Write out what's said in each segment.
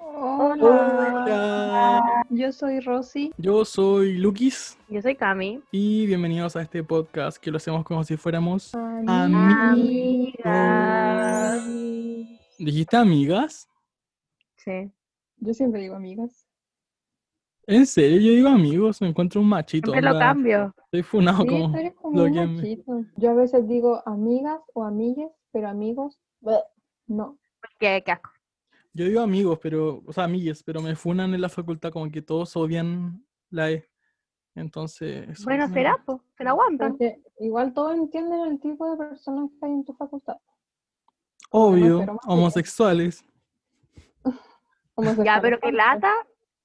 Hola. Yo soy Rosy. Yo soy Lukis. Yo soy Cami. Y bienvenidos a este podcast que lo hacemos como si fuéramos amigas. ¿Dijiste amigas? Sí. Yo siempre digo amigas. En serio, yo digo amigos, me encuentro un machito. Siempre lo cambio. Estoy funado Sí, como. tú eres como lo un que me- machito. Yo a veces digo amigas o amigues, pero amigos, bleh, no. Qué, qué asco. Yo digo amigos, pero, o sea, amigues, pero me funan en la facultad como que todos odian la E. Entonces. eso Bueno, me- será, pues. Se lo aguantan. Porque igual todos entienden el tipo de personas que hay en tu facultad. Obvio, homosexuales. Ya, pero que lata.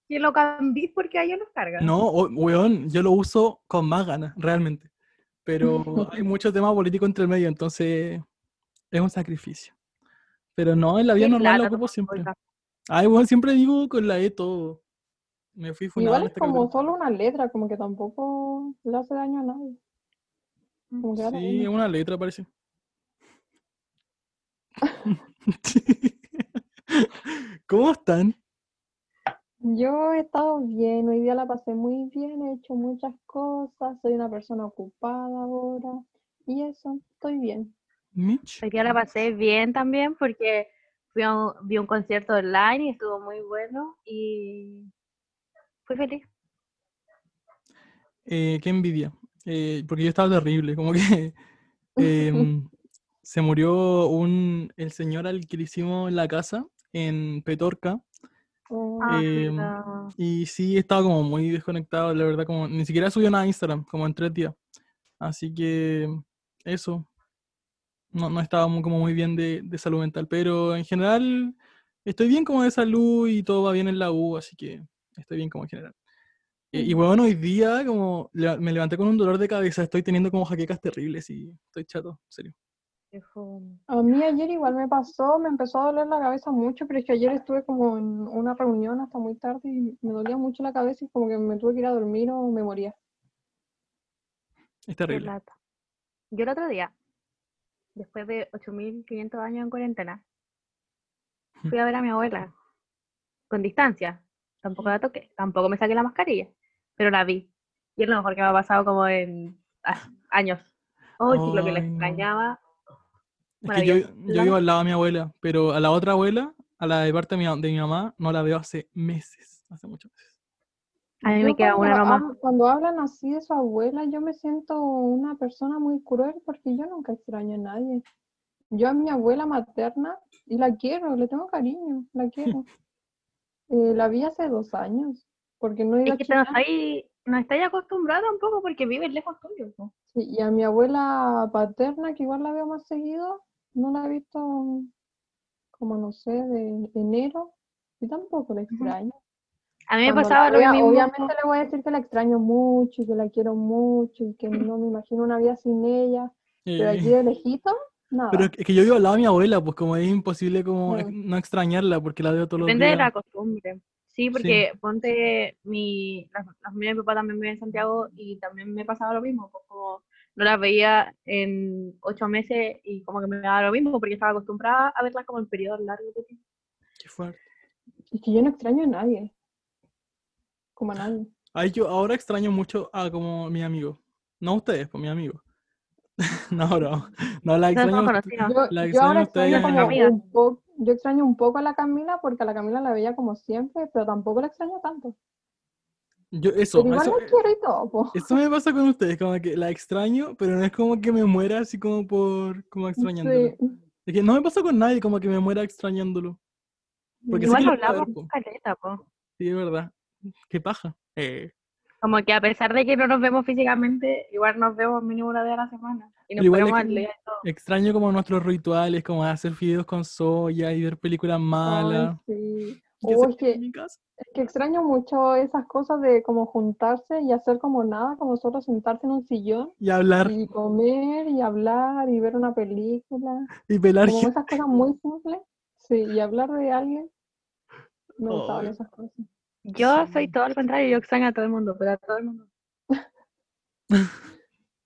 Que lo cambies porque a ellos los cargan. No, o- weón, yo lo uso con más ganas, realmente. Pero hay mucho tema político entre el medio, entonces es un sacrificio. Pero no, en la vida Qué normal lo ocupo siempre. Ay, bueno, siempre digo con la E todo. Me fui Igual es este como solo una letra, como que tampoco le hace daño a nadie. Como que da lo Sí, es una letra parece. ¿Cómo están? Yo he estado bien, hoy día la pasé muy bien, he hecho muchas cosas, soy una persona ocupada ahora y eso, estoy bien. Mitch. Hoy día la pasé bien también porque fui a un- vi un concierto online y estuvo muy bueno y fui feliz. Eh, qué envidia. Eh, porque yo estaba terrible, como que em, se murió un, el señor al que le hicimos la casa en Petorca. Oh, Ah, Em, no. Y sí, estaba como muy desconectado, la verdad, como ni siquiera subió nada a Instagram, como en tres días. Así que eso, no, no estaba muy, como muy bien de, de salud mental, pero en general estoy bien como de salud y todo va bien en la U, así que estoy bien como en general. Y, bueno, hoy día como le- me levanté con un dolor de cabeza, estoy teniendo como jaquecas terribles y estoy chato, en serio. A mí ayer igual me pasó, me empezó a doler la cabeza mucho, pero es que ayer estuve como en una reunión hasta muy tarde y me dolía mucho la cabeza y como que me tuve que ir a dormir o me moría. Es terrible. Yo el otro día, después de 8.500 años en cuarentena, fui a ver a mi abuela con distancia. Tampoco la toqué, tampoco me saqué la mascarilla, pero la vi. Y es lo mejor que me ha pasado como en años. Oh, sí, lo que le extrañaba. Es que yo, yo vivo al lado de mi abuela, pero a la otra abuela, a la de parte de mi, de mi mamá, no la veo hace meses, hace muchos meses. A mí me queda una nomás. hab- Cuando hablan así de su abuela, yo me siento una persona muy cruel porque yo nunca extraño a nadie. Yo a mi abuela materna, y la quiero, le tengo cariño, la quiero. Eh, la vi hace dos años, porque no iba Es a que Chile. no estáis, no estáis acostumbrados tampoco porque vives lejos tuyo. Sí, y a mi abuela paterna, que igual la veo más seguido, no la he visto como, no sé, de enero, y tampoco la extraño. A mí me pasaba lo mismo. Obviamente le voy a decir que la extraño mucho y que la quiero mucho y que no me imagino una vida sin ella, pero aquí de lejito, nada. pero es que yo vivo al lado de mi abuela, pues como es imposible como no extrañarla porque la veo todos los Depende de días. la costumbre. Sí, porque ponte mi, la, la familia de mi papá también vive en Santiago y también me pasaba lo mismo, pues como no las veía en ocho meses y como que me daba lo mismo porque estaba acostumbrada a verlas como en periodos largos de tiempo. Qué fuerte. Es que yo no extraño a nadie, como a nadie. Ay, yo ahora extraño mucho a como mi amigo. No a ustedes, pues mi amigo. no, bro. No la No extraño. conocidos. Yo, La yo extraño ahora a ustedes extraño como un poco, yo extraño un poco a la Camila porque a la Camila la veía como siempre, pero tampoco la extraño tanto. Yo, eso, Pero igual eso, la quiero y todo, po. eso me pasa con ustedes, como que la extraño, pero no es como que me muera así como por, como extrañándolo. Sí. Es que no me pasa con nadie como que me muera extrañándolo. Porque sé Igual que lo voy a hablamos caleta, po. Sí, es verdad. Qué paja. Eh, Como que a pesar de que no nos vemos físicamente, igual nos vemos mínimo una vez a la semana. Y nos igual ponemos y todo. extraño como nuestros rituales, como hacer videos con soya y ver películas malas. Ay, sí. Oh, es que, es que extraño mucho esas cosas de como juntarse y hacer como nada, como solo sentarse en un sillón Y hablar y comer y hablar y ver una película. y pelar Como esas cosas muy simples. Sí, y hablar de alguien. Me gustaban Ay. esas cosas. Yo soy todo lo contrario, yo extraño a todo el mundo, pero a todo el mundo.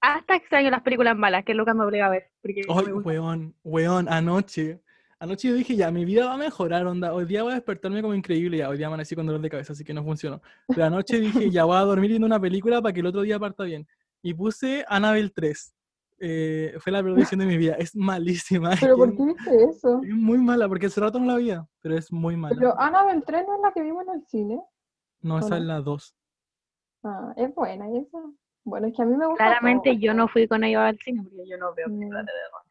Hasta extraño las películas malas que Lucas me obliga a ver. Porque no gusta. weón, weón, anoche, Anoche yo dije, ya, mi vida va a mejorar, onda. Hoy día voy a despertarme como increíble, ya. Hoy día amanecí con dolor de cabeza, así que no funcionó. Pero anoche dije, ya voy a dormir viendo una película para que el otro día parta bien. Y puse Annabelle 3. Eh, fue la peor decisión de mi vida. Es malísima. ¿Pero por qué viste eso? Es muy mala, porque hace rato no la veía, pero es muy mala. Pero Annabelle 3 no es la que vimos en el cine. no, esa no? es la 2. Ah, es buena esa. Bueno, es que a mí me gusta Claramente todo. yo no fui con ellos al cine porque yo no veo No. películas de terror.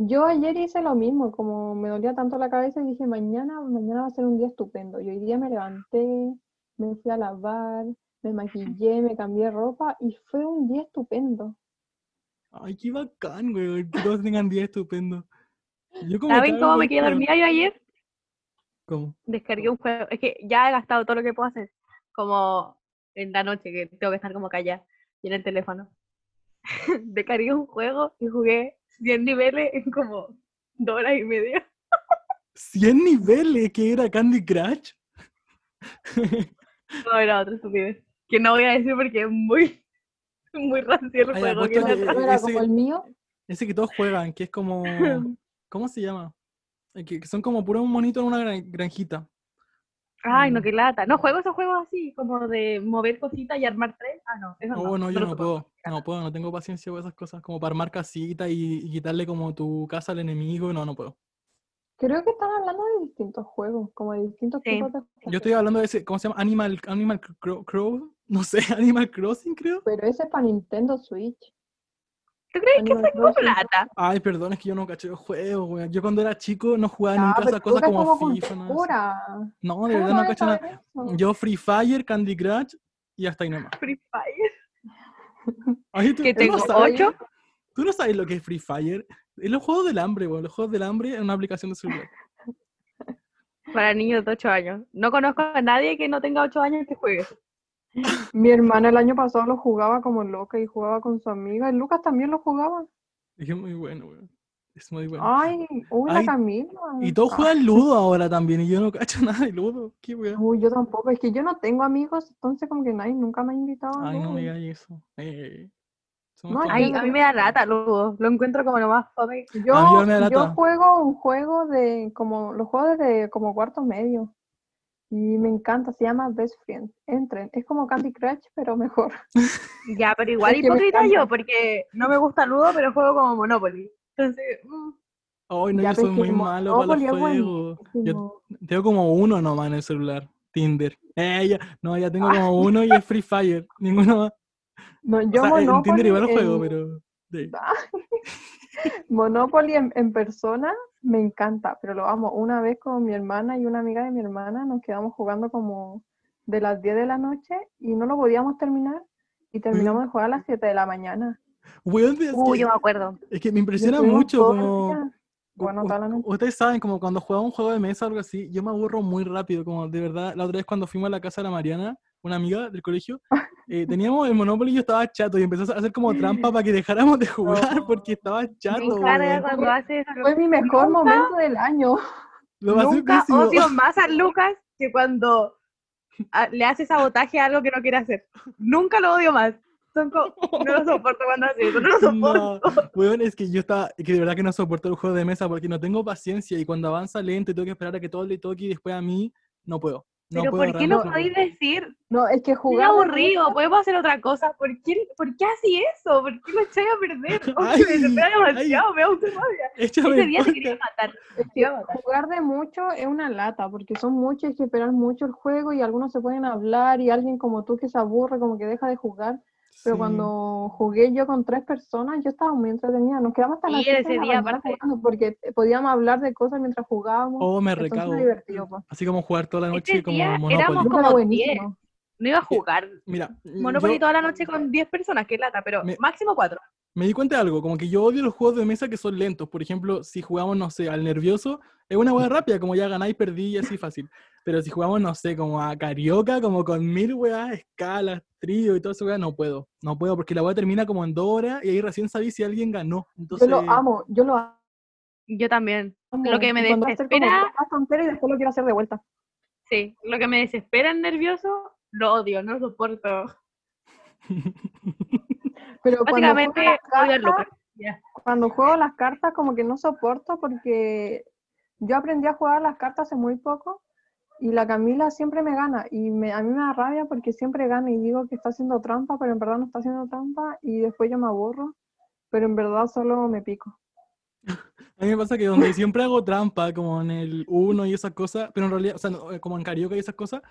Yo ayer hice lo mismo, como me dolía tanto la cabeza y dije, mañana, mañana va a ser un día estupendo. Y hoy día me levanté, me fui a lavar, me maquillé, me cambié ropa y fue un día estupendo. Ay, qué bacán, güey. Que todos tengan día estupendo. Yo como ¿Saben cómo me quedé dormida yo ayer? ¿Cómo? Descargué un juego. Es que ya he gastado todo lo que puedo hacer. Como en la noche, que tengo que estar como callada y en el teléfono. Descargué un juego y jugué 100 niveles en como dos horas y media. 100 niveles, que era Candy Crush. No, era otra estupidez. Que no voy a decir porque es muy, muy rancio el Ay, juego. que que- no- ¿No era ese- como el mío? Ese que todos juegan, que es como. ¿Cómo se llama? Eh, Que, que son como puros monitos en una gran- granjita. Ay, no, Mm. qué lata. No juego esos juegos así, como de mover cositas y armar tres. Ah, no, eso Oh, no, yo no soporto. puedo. No puedo, no tengo paciencia con esas cosas. Como para armar casitas y, y quitarle como tu casa al enemigo. No, no puedo. Creo que están hablando de distintos juegos, como de distintos Sí. tipos de juegos. Yo estoy hablando de ese, ¿cómo se llama? Animal, Animal Cro- Crow. No sé, Animal Crossing, creo. Pero ese es para Nintendo Switch. ¿Tú crees que Animal soy con plata? Ay, perdón, es que yo no cacho de juegos, weón. Yo cuando era chico no jugaba Ah, nunca esas cosas como con FIFA. nada. No, de ¿Cómo verdad no cacho nada. eso? Yo Free Fire, Candy Crush y hasta ahí nomás. Free Fire. Ay, tú, Que tú no tengo sabes- ocho. Tú no sabes lo que es Free Fire. Es los juegos del hambre, weón. Los juegos del hambre en una aplicación de celular. Para niños de 8 años. No conozco a nadie que no tenga 8 años que juegue. Mi hermana el año pasado lo jugaba como loca y jugaba con su amiga. Y Lucas también lo jugaba. Es que es muy bueno, weón. Es muy bueno. Ay, uy, la Ay, Camila. y todos Ah, juegan Ludo ahora también. Y yo no cacho nada de Ludo. Qué weón. Uy, yo tampoco. Es que yo no tengo amigos, entonces como que nadie nunca me ha invitado. a Ay, no Ludo. me digas eso. Eh, No, Ay, a mí me da rata luego. Lo encuentro como lo más fome. Yo, yo juego un juego de como los juegos de como cuarto medio. Y me encanta, se llama Best Friend. Entren, es como Candy Crush, pero mejor. Ya, pero igual Es hipócrita yo, porque no me gusta Ludo, pero juego como Monopoly. Entonces, mm, Ay, no, Ya, yo soy muy el malo para los Monopoly juegos. Yo tengo como uno nomás en el celular. Tinder. Eh, ya- no, ya tengo como uno y es Free Fire. Ninguno más. No, O yo sea, en Tinder Monopoly igual lo juego, en- pero. sí. Monopoly en, en persona me encanta, pero lo amo. Una vez con mi hermana y una amiga de mi hermana nos quedamos jugando como de las 10 de la noche y no lo podíamos terminar y terminamos de jugar a las 7 de la mañana. Es, uy, que, yo me acuerdo. es que me impresiona mucho como. Bueno, u- toda la u- noche. Ustedes saben, como cuando juego un juego de mesa o algo así, yo me aburro muy rápido. Como de verdad, la otra vez cuando fuimos a la casa de la Mariana, una amiga del colegio, eh, teníamos el Monopoly y yo estaba chato y empezó a hacer como trampa para que dejáramos de jugar porque estaba chato. encarga weón. cuando hace eso. Fue mi mejor Nunca- momento del año. Lo Nunca odio más a Lucas que cuando a- le hace sabotaje a algo que no quiere hacer. Nunca lo odio más. Son no lo soporto cuando hace eso, no lo No, soporto. weón, es que yo estaba, que de verdad que no soporto el juego de mesa porque no tengo paciencia y cuando avanza lento y tengo que esperar a que todo le toque y después a mí, no puedo. No Pero ¿por qué no podéis decir? No, es que jugar aburrido, podemos hacer otra cosa. ¿Por qué, ¿por qué así eso? ¿Por qué lo echáis a perder? Ay, me desespera ay. demasiado, me da mucha rabia. Échame Ese día te quería matar. jugar de mucho es una lata, porque son muchos, hay que esperar mucho el juego y algunos se pueden hablar y alguien como tú que se aburre, como que deja de jugar. Pero Sí. cuando jugué yo con tres personas, yo estaba muy entretenida. Nos quedamos hasta las Sí, 7 ese día aparte. jugando porque podíamos hablar de cosas mientras jugábamos. Oh, me recago. pues. Así como jugar toda la noche como día Monopoly. éramos como era 10. buenísimo. No iba a jugar Mira, Monopoly yo toda la noche con 10 personas, que lata, pero Me- máximo 4. me di cuenta de algo, como que yo odio los juegos de mesa que son lentos. Por ejemplo, si jugamos, no sé, al nervioso, es una hueá rápida, como ya ganáis, perdí y así fácil. Pero si jugamos, no sé, como a carioca, como con mil weas, escalas, trío y todo eso, no puedo. No puedo, porque la hueá termina como en dos horas y ahí recién sabí si alguien ganó. Yo Entonces, lo amo, yo lo amo. Yo también. Lo que me como desespera, tontera y después lo quiero hacer de vuelta. sí, lo que me desespera en nervioso, lo odio, no lo soporto. Pero cuando Básicamente, juego, las odio a Lucas. cartas, Ya. cuando juego las cartas como que no soporto porque yo aprendí a jugar las cartas hace muy poco y la Camila siempre me gana y me, a mí me da rabia porque siempre gana y digo que está haciendo trampa, pero en verdad no está haciendo trampa y después yo me aburro, pero en verdad solo me pico. A mí me pasa que donde siempre hago trampa, como en el 1 y esas cosas, pero en realidad, o sea, no, eh, como en karaoke y esas cosas,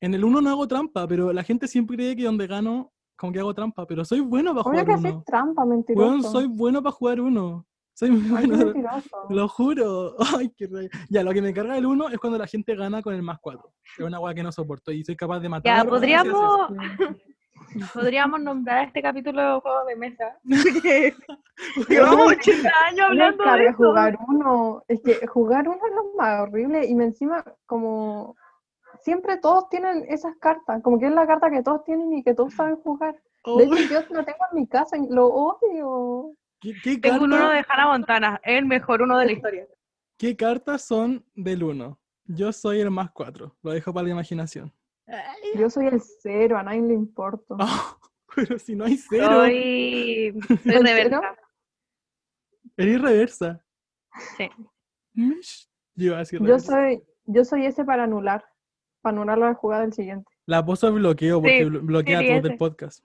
en el 1 no hago trampa, pero la gente siempre cree que donde gano, como que hago trampa, pero soy bueno para jugar que uno. trampa, mentiroso. soy bueno para jugar uno. Soy muy Ay, qué bueno, lo juro. Ay, qué rey. Ya, lo que me carga el 1 es cuando la gente gana con el más 4. Es una weá que no soporto y soy capaz de matar. Ya, podríamos, podríamos nombrar a este capítulo juego de mesa. Llevamos 80 años hablando de eso. jugar uno. Es que jugar uno es lo más horrible y me encima como siempre todos tienen esas cartas, como que es la carta que todos tienen y que todos saben jugar. Oh, De hecho, yo la tengo en mi casa y lo odio. ¿Qué, qué Tengo un uno de Hannah Montana, el mejor uno de la historia. ¿Qué cartas son del 1? Yo soy el más 4. Lo dejo para la imaginación. Yo soy el cero, a nadie le importo. Oh, pero si no hay cero, Soy, soy ¿En reversa. eres reversa. Sí. Yo iba a decir Yo reversa. soy, yo soy ese para anular, para anular la jugada del siguiente. La poso de bloqueo porque Sí, bloquea sí, todo del podcast.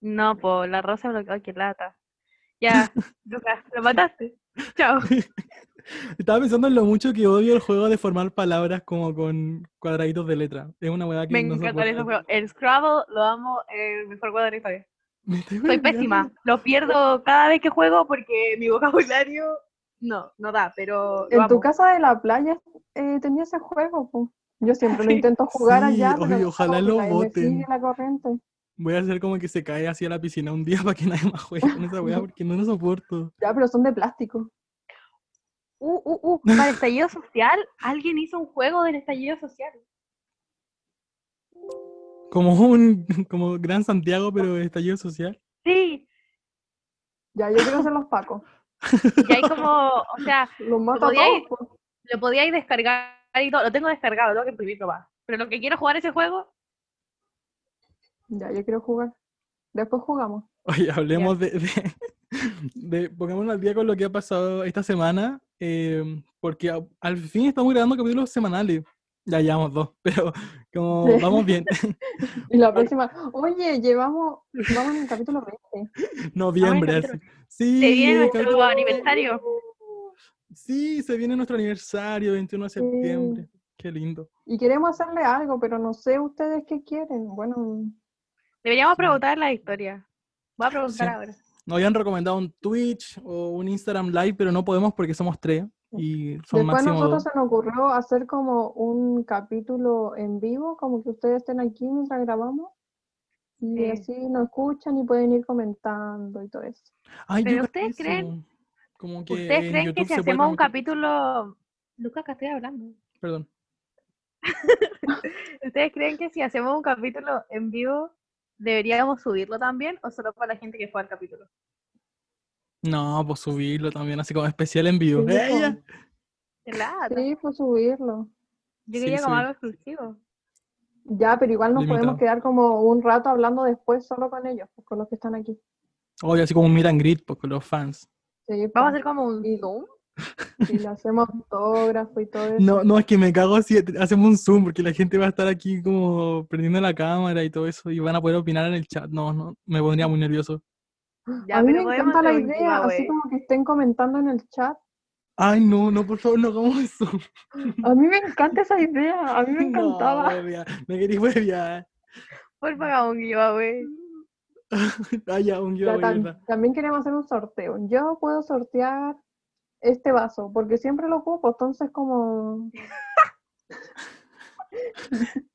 No, po, la rosa bloqueó, qué lata. Ya, Lucas, lo mataste. Chao. Estaba pensando en lo mucho que odio el juego de formar palabras como con cuadraditos de letra. Es una weá que Me no encantan esos juegos. El Scrabble lo amo, el mejor juego de la historia. Soy pésima. Lo pierdo cada vez que juego porque mi vocabulario no, no da, pero lo En tu casa de la playa eh, tenía ese juego, po. Yo siempre lo intento jugar Sí, allá, oye, pero no, ojalá lo me sigue la corriente. Voy a hacer como que se cae así a la piscina un día para que nadie más juegue con esa weá porque no lo soporto. Ya, pero son de plástico. Uh, uh, uh, para el estallido social, alguien hizo un juego del estallido social. Como un como Gran Santiago, pero estallido social. Sí, Ya, yo quiero ser los pacos. y hay como, o sea, Los mato a podía todos, ir- po. lo podíais descargar y todo. Lo tengo descargado, tengo que imprimirlo más. Pero lo que quiero jugar ese juego, Ya, yo quiero jugar. Después jugamos. Oye, hablemos de, de, de- Pongámonos al día con lo que ha pasado esta semana. eh, porque a- al fin estamos grabando capítulos semanales. Ya llevamos dos, pero como Sí. vamos bien. Y la próxima, oye, llevamos, vamos en el capítulo 20. Noviembre. capítulo. Sí, se viene nuestro capítulo- aniversario. Sí, se viene nuestro aniversario, 21 de septiembre. Qué lindo. Y queremos hacerle algo, pero no sé ustedes qué quieren. Bueno, Deberíamos preguntar la historia. Voy a preguntar Sí. ahora. Nos habían recomendado un Twitch o un Instagram Live, pero no podemos porque somos tres y son después a máximo nosotros dos. se nos ocurrió hacer como un capítulo en vivo, como que ustedes estén aquí mientras grabamos. Y Sí. así nos escuchan y pueden ir comentando y todo eso. Ay, Pero ¿ustedes creen-. Como que ¿Ustedes en creen que si hacemos un capítulo... Lucas, ¿qué estoy hablando? Perdón. ¿Ustedes creen que si hacemos un capítulo en vivo, deberíamos subirlo también o solo para la gente que fue al capítulo? No, pues subirlo también, así como especial en vivo. Sí, ¡Ella! Qué lata. Sí, pues subirlo. Yo Sí, quería como algo exclusivo. Ya, pero igual nos Limitado. podemos quedar como un rato hablando después solo con ellos, pues, con los que están aquí. Oye, así como un meet and greet pues, con los fans. Sí, Vamos a pues, hacer como un Zoom. Y le hacemos autógrafo y todo eso. No, no, es que me cago si hacemos un Zoom, porque la gente va a estar aquí como prendiendo la cámara y todo eso, y van a poder opinar en el chat. No, no, me pondría muy nervioso. Ya, a mí me encanta la idea, así como que estén comentando en el chat. Ay, no, no, por favor, no hagamos eso. A mí me encanta esa idea, a mí me encantaba. No, me queréis huevear. Por favor, un giveaway. Ah, ya, un Ya, giveaway, tam- ¿verdad? también queremos hacer un sorteo. Yo puedo sortear este vaso, porque siempre lo ocupo, entonces como...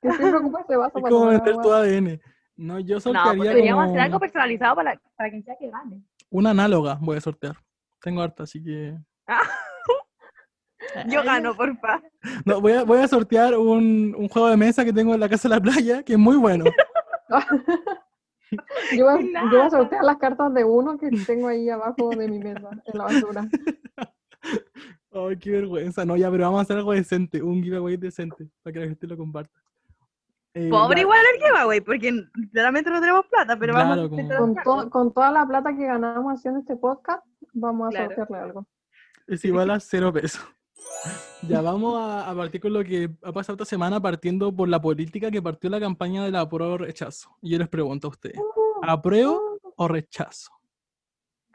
que siempre ocupo este vaso Es para como agua. tu ADN. No, yo No, sortearía pues deberíamos hacer algo personalizado para, para quien sea que gane. una análoga, voy a sortear. Tengo harta, así que... Yo gano, porfa. No, voy a, voy a sortear un, un juego de mesa que tengo en la casa de la playa, que es muy bueno. Yo voy, a- yo voy a lata. sortear las cartas de uno que tengo ahí abajo de mi mesa, en la basura. Ay, qué vergüenza. No, ya, pero vamos a hacer algo decente, un giveaway decente, para que la gente lo comparta. Eh, Pobre ya, igual el giveaway, porque claramente no tenemos plata, pero vamos a como- Con, hacerlo. to- con toda la plata que ganamos haciendo este podcast, vamos a Claro. sortearle algo. Es igual a cero pesos. Ya vamos a, a partir con lo que ha pasado esta semana, partiendo por la política que partió la campaña de la apruebo rechazo. Y yo les pregunto a ustedes, ¿apruebo o rechazo?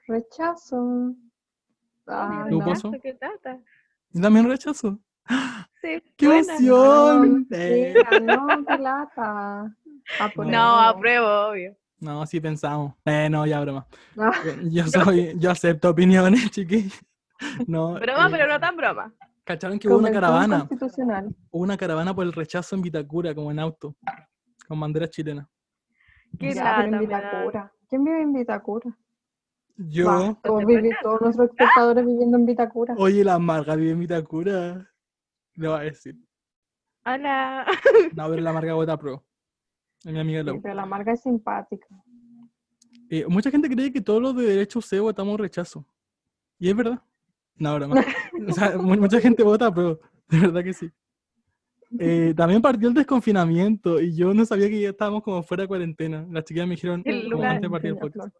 Rechazo. Ah, ¿Tú, no. Trata? Yo también rechazo. Sí, ¡Qué buena. emoción! No, Eh, mira, no, qué lata. Apruebo. No, apruebo, obvio. No, sí pensamos. Eh, no, ya broma. No. Eh, Yo soy, yo acepto opiniones, chiquillos. No, Broma, eh, pero no tan broma. ¿Cacharon que hubo una caravana? Constitucional. Hubo una caravana por el rechazo en Vitacura, como en auto, con bandera chilena. Qué Ya, lata, en. Vitacura. ¿Quién vive en Vitacura? Yo, todos, todos nuestros espectadores viviendo en Vitacura. oye, la Marga vive en Vitacura. Le va a decir. Hola. No, pero la Marga vota pro. Es mi amiga Sí, Lau. pero la marca es simpática. Eh, mucha gente cree que todos los de derecho C votamos rechazo. Y es verdad. No, broma. O sea, mu- mucha gente vota pro. De verdad que sí. Eh, también partió el desconfinamiento y yo no sabía que ya estábamos como fuera de cuarentena. Las chiquillas me dijeron El como lugar- antes de partir el podcast.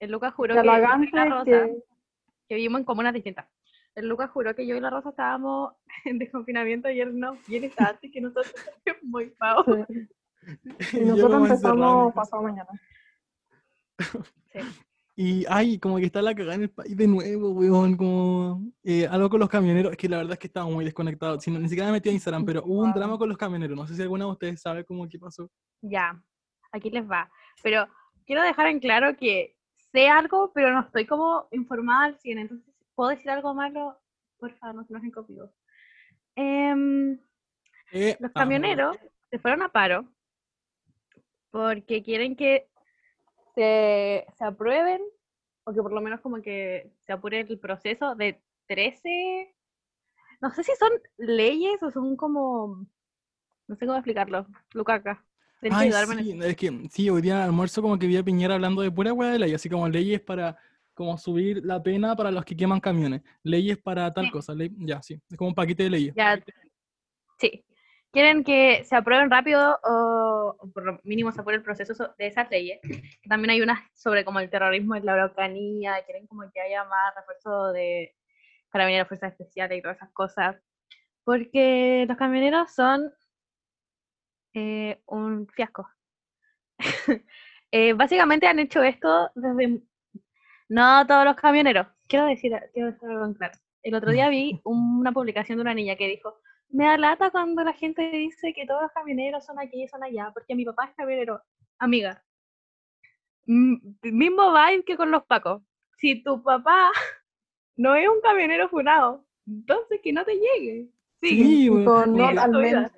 El Lucas juró Que la Rosa, que- que vivimos en comunas distintas. El Lucas juró que yo y la Rosa estábamos en desconfinamiento y él no. Y él estaba así que nosotros muy pavos. sí. Y nosotros empezamos pasado mañana. Sí. Y ay, como que está la cagada en el país de nuevo, weón, como eh, algo con los camioneros, es que la verdad es que estaba muy desconectado, si no- ni siquiera me metí a Instagram, pero hubo un drama con los camioneros, no sé si alguna de ustedes sabe cómo qué pasó. Ya, aquí les va. Pero quiero dejar en claro que sé algo, pero no estoy como informada al 100. Entonces, ¿puedo decir algo malo? Por favor, no se enojen conmigo. Em, Eh, los ah, camioneros se fueron a paro porque quieren que se, se aprueben o que por lo menos como que se apure el proceso de 13, no sé si son leyes o son como, no sé cómo explicarlo, Lucaca. Que Ay, en sí, es que sí, hoy día en el almuerzo como que vi a Piñera hablando de pura hueá de ley, así como leyes para como subir la pena para los que queman camiones, leyes para tal Sí. cosa, ley, ya, sí, es como un paquete de leyes. Ya, sí. Quieren que se aprueben rápido o, o por lo mínimo se apruebe el proceso so- de esas leyes. También hay unas sobre como el terrorismo en la Araucanía, quieren como que haya más refuerzo de carabineros, fuerzas especiales y todas esas cosas. Porque los camioneros son eh, un fiasco. Eh, básicamente han hecho esto desde... No todos los camioneros. Quiero decir, quiero en claro. El otro día vi una publicación de una niña que dijo, me da lata cuando la gente dice que todos los camioneros son aquí y son allá, porque mi papá es camionero. Amiga, m- mismo vibe que con los pacos. Si tu papá no es un camionero funado, entonces que no te llegue. Sí, con que- al vida.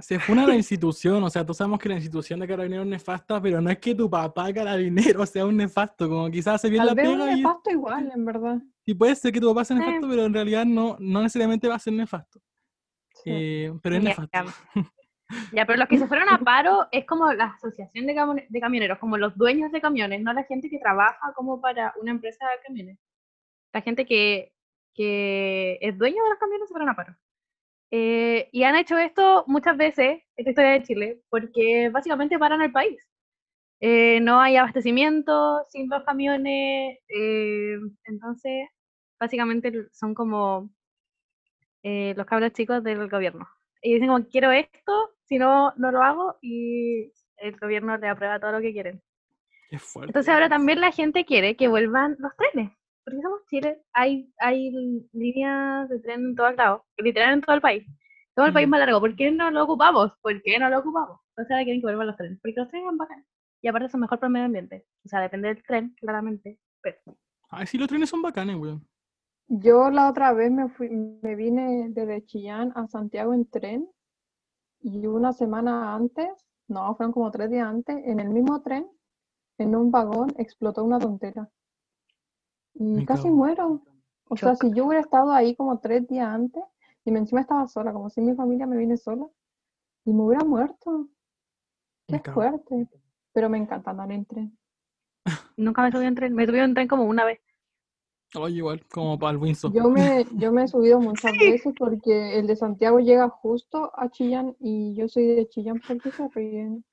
Se fue una institución, o sea, todos sabemos que la institución de carabineros es nefasta, pero no es que tu papá carabinero sea un nefasto, como quizás hace bien Tal la vez un pega y, nefasto igual, en verdad. y puede ser que tu papá sea Eh. nefasto, pero en realidad no, no necesariamente va a ser nefasto. Sí. Eh, pero es Ya, nefasto. Ya, pero los que se fueron a paro es como la asociación de, de camioneros, como los dueños de camiones, no la gente que trabaja como para una empresa de camiones. La gente que, que es dueño de los camiones se fueron a paro. Eh, y han hecho esto muchas veces, esta historia de Chile, porque básicamente paran el país. Eh, no hay abastecimiento sin los camiones, eh, entonces básicamente son como eh, los cabros chicos del gobierno. Y dicen como, quiero esto, si no, no lo hago, y el gobierno le aprueba todo lo que quieren. Qué fuerte. Entonces ahora también la gente quiere que vuelvan los trenes, porque somos Chile, hay, hay líneas de tren en todos lados, literal en todo el país. Todo el país más largo, ¿por qué no lo ocupamos? ¿Por qué no lo ocupamos? Entonces ahora quieren que vuelvan los trenes, porque los trenes son bacanes. Y aparte son mejor para el medio ambiente. O sea, depende del tren, claramente. Pero Ay, sí, los trenes son bacanes, weón. Yo la otra vez me fui, me vine desde Chillán a Santiago en tren y una semana antes, no, fueron como tres días antes, en el mismo tren, en un vagón, explotó una tontera. Y casi muero. O sea, si yo hubiera estado ahí como tres días antes y me encima estaba sola, como si mi familia me vine sola, y me hubiera muerto. Qué fuerte. Pero me encanta andar en tren. nunca me subí en tren, me subí en tren como una vez. Oye, igual, como para el Windsor. Yo me, yo me he subido muchas veces porque el de Santiago llega justo a Chillán y yo soy de Chillán, ¿por qué se ríen?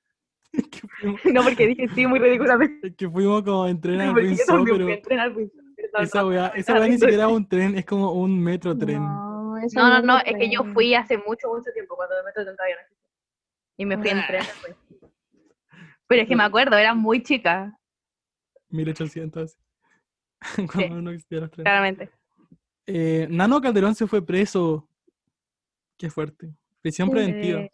Es que fuimos, No, porque dije sí, muy ridículamente. es que fuimos como en tren al Porque yo Windsor, también pero pues, esa no, weá, no, esa no, weá ni no, siquiera es un tren, es como un metro tren. No, No, No, no, es no, que yo tren. fui hace mucho, mucho tiempo cuando me metí todavía no existía. Y me fui en Ah. tren después. Pero es que me acuerdo, era muy chica, 1800. Cuando no existían los trenes. claramente. Eh, Nano Calderón se fue preso. Qué fuerte. Prisión Sí. preventiva.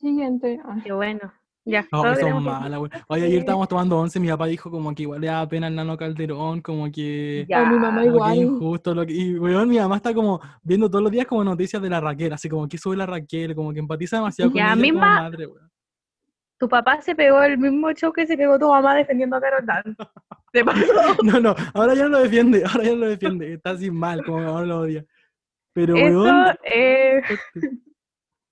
Siguiente. Ay, qué bueno. Ya, No, todo eso es que- mala, güey. Oye, ayer estábamos tomando once, mi papá dijo como que igual le daba pena al Nano Calderón, como que... Ya. mi mamá que igual. injusto, lo que... Y, weón, mi mamá está como viendo todos los días como noticias de la Raquel, así como que sube la Raquel, como que empatiza demasiado con Ya, ella como misma- madre, weón. Tu papá se pegó el mismo show que se pegó tu mamá defendiendo a Carol Dance. ¿Te pasó? No, no, ahora ya no lo defiende, ahora ya no lo defiende, está así mal, como mi mamá lo odia. Pero, Eso weón, es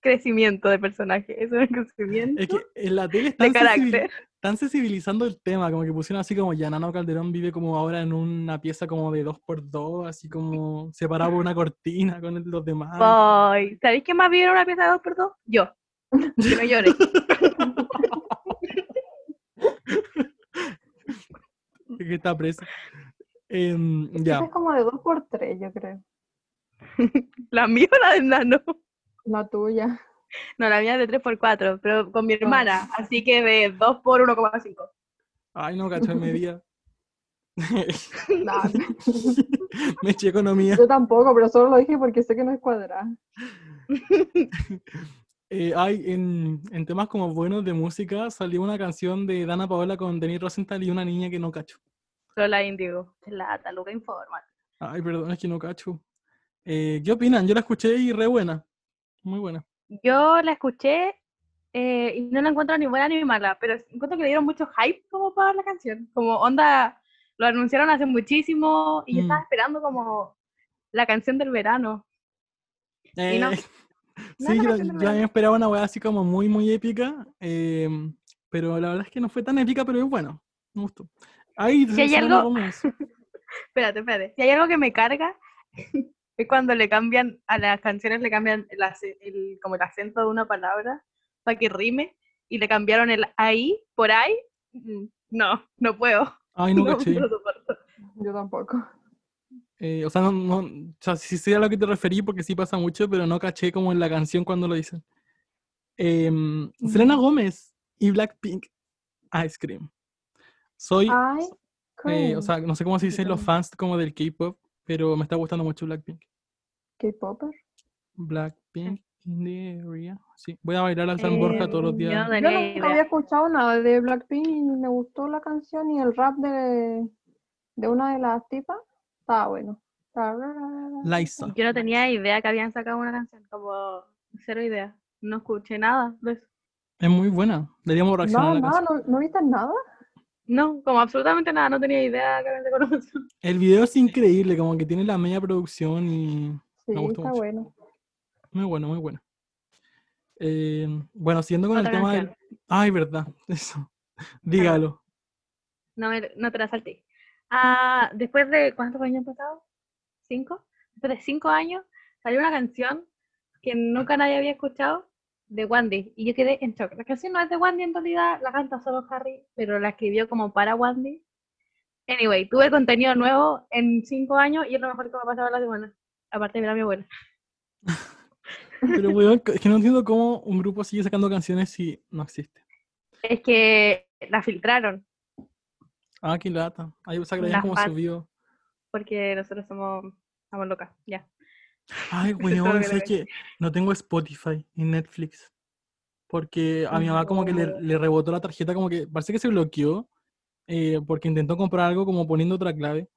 crecimiento de personaje. Eso es crecimiento es que en la tele de están, sensibil- carácter. están sensibilizando el tema, como que pusieron así como ya Nano Calderón vive como ahora en una pieza como de dos por dos, así como separado por una cortina con el- los demás. Ay, ¿Sabéis quién más vieron una pieza de dos por dos? Yo. Que no llore. que está preso. Em, ya, es como de dos por tres, yo creo. La mía o la de Nano. La tuya. No, la mía es de 3 por 4 pero con mi hermana. Así que de 2 por 1,5. ay no, cacho. Nah, Me eché economía. yo tampoco, pero solo lo dije porque sé que no es cuadrada. Eh, hay en, en temas como buenos de música salió una canción de Dana Paola con Denis Rosenthal y una niña que no cacho. Lola Indigo. Lata, Luca informa. Ay, perdón, es que no cacho. Eh, ¿Qué opinan? Yo la escuché y re buena. Muy buena. Yo la escuché eh, y no la encuentro ni buena ni mala, pero encuentro que le dieron mucho hype como para la canción. Como onda, lo anunciaron hace muchísimo y yo estaba Mm. esperando como la canción del verano. Y no. Eh, No sí, yo, yo también esperaba una weá así como muy, muy épica. em, pero la verdad es que no fue tan épica, pero es buena. Me gustó. Ay, Si hay algo-. Espérate, espérate. Si hay algo que me carga, es cuando le cambian, a las canciones le cambian el, el- como el acento de una palabra para que rime y le cambiaron el ahí por ahí. Mm, No, no puedo. Ay, no No, caché. no. Yo tampoco. Eh, o sea, no, no, o sea, sí sé a lo que te referí porque sí pasa mucho, pero no caché como en la canción cuando lo dicen. Em, Selena. Gómez y Blackpink Ice Cream. Soy, Ay, eh, cream. o sea, no sé cómo se dicen los fans como del K-pop, pero me está gustando mucho Blackpink. K-popper. Blackpink in the area. Sí, voy a bailar al San Borja todos los Eh, días. yo no Yo nunca idea. había escuchado nada de Blackpink y me gustó la canción y el rap de, de una de las tipas. Estaba bueno. Liza. Yo no tenía idea que habían sacado una canción, como cero idea. No escuché nada de eso. Es muy buena. Deberíamos reaccionar No, a la nada, canción. no, ¿no viste nada? No, como absolutamente nada, no tenía idea que habían sacado una canción. El video es increíble, como que tiene la media producción y Sí, Me gustó está mucho. bueno. muy bueno, muy bueno. Eh, bueno, siguiendo con Otra el tema del... Ay, verdad, eso. Dígalo. No, no te la salté. Ah, después de, ¿cuántos años han pasado? ¿Cinco? Después de cinco años salió una canción que nunca nadie había escuchado de Wandy y yo quedé en shock. La canción no es de Wandy en realidad, la canta solo Harry, pero la escribió como para Wandy. Anyway, tuve contenido nuevo en cinco años y es lo mejor que me ha pasado la semana. Aparte de ver a mi abuela. Pero, weón, es que no entiendo cómo un grupo sigue sacando canciones si no existe. Es que la filtraron Ah, qué lata. Ahí o sea, que la como subido. porque nosotros somos, somos locas, ya. Ay, weón, que sé que no tengo Spotify ni Netflix. Porque a mi mamá como que le, No. le rebotó la tarjeta, como que parece que se bloqueó. eh, porque intentó comprar algo como poniendo otra clave.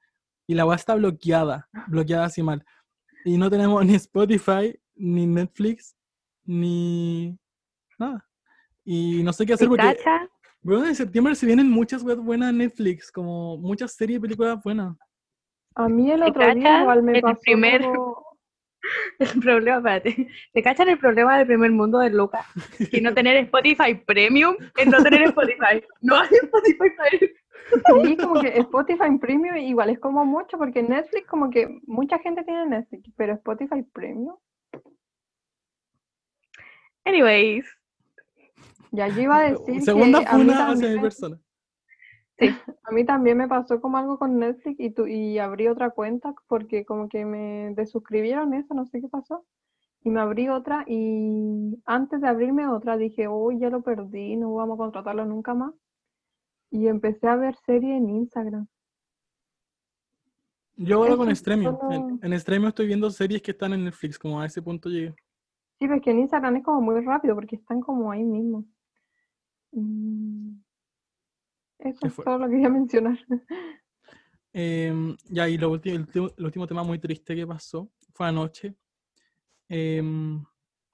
Y la weá está bloqueada. Bloqueada así mal. Y no tenemos ni Spotify, ni Netflix, ni nada. Y no sé qué hacer ¿Te porque, cacha? weón, en septiembre se vienen muchas weas buenas en Netflix, como muchas series y películas buenas. A mí el ¿Te otro día igual me El pasó primer- El problema, espérate. ¿Te cachan el problema del primer mundo de Lucas? Que no tener Spotify Premium es no tener Spotify. No hay Spotify Premium. Sí, como que Spotify Premium igual es como mucho, porque Netflix como que mucha gente tiene Netflix, pero Spotify Premium, Anyways, ya yo iba a decir Segunda que funa hacia mi también, A mí también me pasó como algo con Netflix y, tu, y abrí otra cuenta porque como que me desuscribieron eso, no sé qué pasó. Y me abrí otra y antes de abrirme otra dije, uy, ya lo perdí, no vamos a contratarlo nunca más. Y empecé a ver series en Instagram. Yo ahora con Stremio. solo- En, en Stremio estoy viendo series que están en Netflix, como a ese punto llegué. Sí, pero es que en Instagram es como muy rápido porque están como ahí mismo. Mm, Eso es todo lo que quería mencionar. Em, ya, y lo ulti- el, último tema muy triste que pasó fue anoche. Em,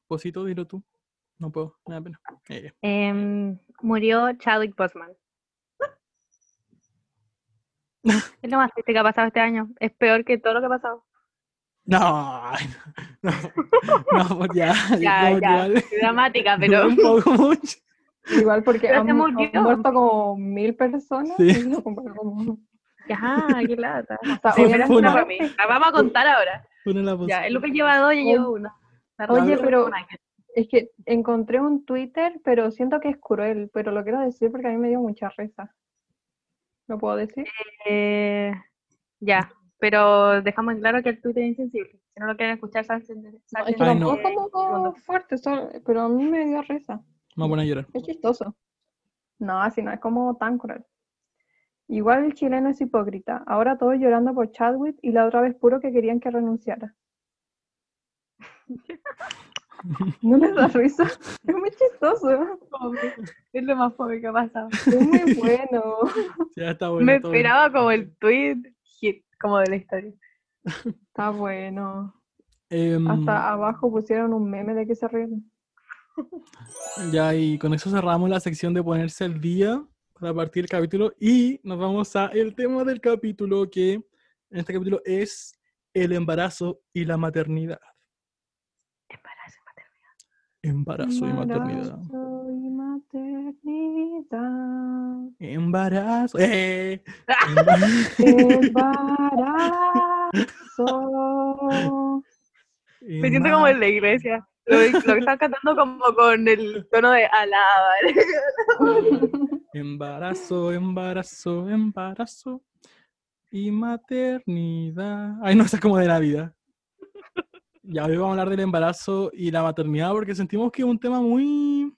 Posito, dilo tú. No puedo, me da pena. Eh, Em, murió Chadwick Boseman. Es lo más triste que ha pasado este año. Es peor que todo lo que ha pasado. No, no, no, no, pues ya, Ya, ya. Qué dramática, pero. un poco mucho. Igual porque han, han muerto como mil personas. Sí. como- Ya, qué lata. o sea, Sí, Espera, fue una una- para mí. La vamos a contar ahora. Pone la voz. Ya, el Lucas lleva dos, yo llevo uno. La Oye, pero-. Es que encontré un Twitter, pero siento que es cruel, pero lo quiero decir porque a mí me dio mucha risa. ¿Lo puedo decir? Eh, ya, pero dejamos en claro que el Twitter es insensible. Si no lo quieren escuchar, salten. No, es que no. es como fuerte, solo- pero a mí me dio risa. Me voy a llorar. Es chistoso. No, así no es como tan cruel. Igual el chileno es hipócrita. Ahora todos llorando por Chadwick y la otra vez puro que querían que renunciara. ¿No les da risa? Es muy chistoso. Es lo más pobre que ha pasado. Es muy bueno. Ya está bueno. Me todo esperaba como el tweet hit, como de la historia. Está bueno. Em, Hasta abajo pusieron un meme de que se ríen. Ya, y con eso cerramos la sección de ponerse al día para partir el capítulo y nos vamos a el tema del capítulo que en este capítulo es el embarazo y la maternidad. Embarazo y maternidad. Embarazo y maternidad. Embarazo y maternidad. Embarazo. ¡Eh! Embarazo. Me siento como en la iglesia. Lo, lo que están cantando como con el tono de alabar. Embarazo, embarazo, embarazo y maternidad. Ay, no, eso es como de Navidad. Ya hoy vamos a hablar del embarazo y la maternidad porque sentimos que es un tema muy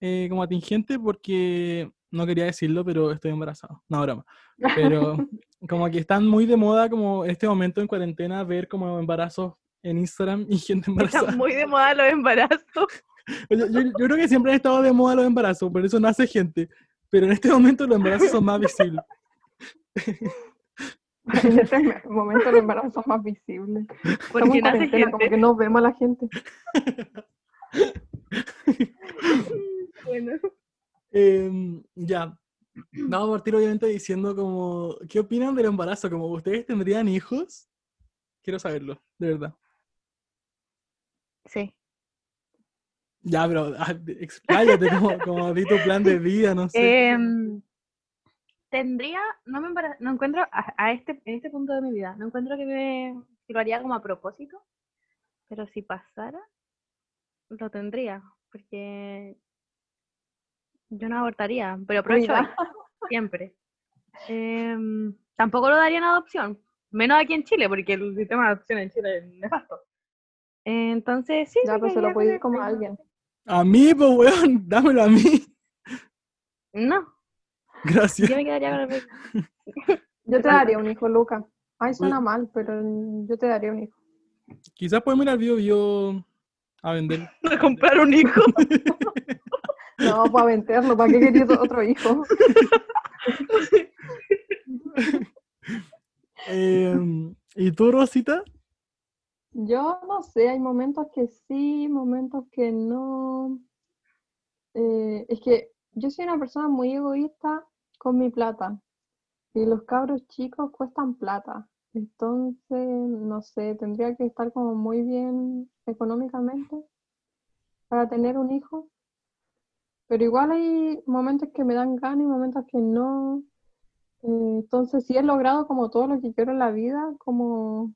eh, como atingente porque no quería decirlo, pero estoy embarazado. No, broma. Pero como que están muy de moda como este momento en cuarentena ver como embarazos en Instagram y gente embarazada. Están muy de moda los embarazos. Yo, yo- yo creo que siempre han estado de moda los embarazos, por eso nace gente. Pero en este momento los embarazos son más visibles. En este me- momento el embarazo es más visible. Estamos Porque nace cuarentena, como gente. que no vemos a la gente. Bueno. Em, ya. Vamos a partir obviamente diciendo como, ¿qué opinan del embarazo? Como, ¿ustedes tendrían hijos? Quiero saberlo, de verdad. Sí. Ya, pero ah, expláyate como, como di tu plan de vida, no sé. Em, tendría, no me no encuentro a, a este, en este punto de mi vida, no encuentro que me que lo haría como a propósito, pero si pasara, lo tendría, porque yo no abortaría, pero aprovecho siempre. Em, tampoco lo daría en adopción, menos aquí en Chile, porque el sistema de adopción en Chile es nefasto. Entonces, sí, Ya, me pues se lo puede ir como a alguien. A mí, pues, weón, dámelo a mí. No, Gracias. yo me quedaría con el. Yo te daría un hijo, Luca. Ay, suena mal, pero yo te daría un hijo. Quizás podemos ir al bio bio a vender. de comprar un hijo. No, para venderlo, ¿para qué querías otro hijo? Em, ¿Y tú, Rosita? Yo no sé, hay momentos que sí, momentos que no. Eh, es que yo soy una persona muy egoísta con mi plata. Y los cabros chicos cuestan plata. Entonces, no sé, tendría que estar como muy bien económicamente para tener un hijo. Pero igual hay momentos que me dan ganas y momentos que no. Eh, entonces, si he logrado como todo lo que quiero en la vida, como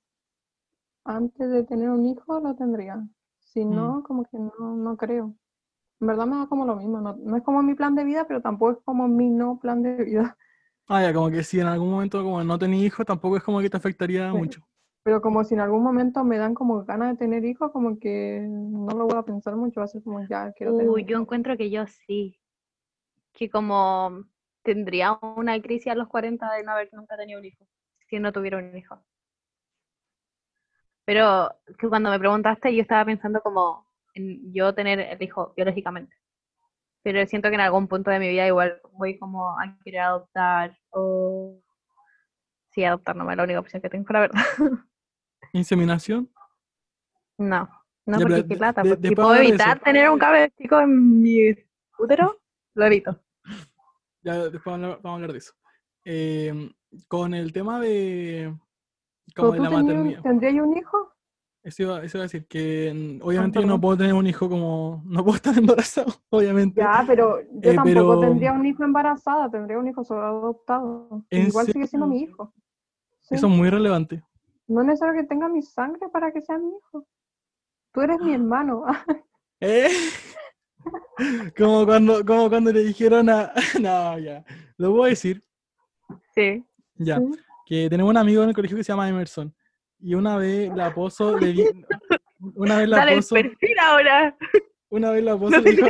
antes de tener un hijo lo tendría. Si no, como que no, no creo. En verdad me da como lo mismo. No, no es como mi plan de vida, pero tampoco es como mi no plan de vida. Ah, ya, como que si en algún momento como no tenés hijos, tampoco es como que te afectaría Sí. mucho. Pero como si en algún momento me dan como ganas de tener hijos, como que no lo voy a pensar mucho, va a ser como ya quiero tener Uy, yo encuentro que yo sí. Que como tendría una crisis a los 40 de no haber nunca tenido un hijo. Si no tuviera un hijo. Pero que cuando me preguntaste, yo estaba pensando como en yo tener el hijo biológicamente. Pero siento que en algún punto de mi vida igual voy como a querer adoptar o... Sí, adoptar no es la única opción que tengo, la verdad. ¿Inseminación? No, no Ya, porque qué de- lata. de- porque si puedo de evitar eso. tener un cabello chico en mi útero, lo evito. Ya después vamos a hablar, vamos a hablar de eso. Eh, con el tema de como ¿Pero de la un- maternidad. tendrías un hijo? Eso iba, eso iba a decir que mm, obviamente yo no puedo tener un hijo como no puedo estar embarazado, obviamente. Ya, pero yo Eh, tampoco pero- tendría un hijo embarazada, tendría un hijo solo adoptado. ¿En Igual sigue siendo mi hijo. Sí. Eso es muy relevante. No es necesario que tenga mi sangre para que sea mi hijo. Tú eres mi hermano. ¿Eh? Como cuando, como cuando le dijeron a. No, ya. Lo voy a decir. Sí. Ya. Sí. Que tenemos un amigo en el colegio que se llama Emerson. Y una vez la Pozo le di- Una vez la Dale el Pozo. perfil ahora. Una vez la Pozo No le te dijo.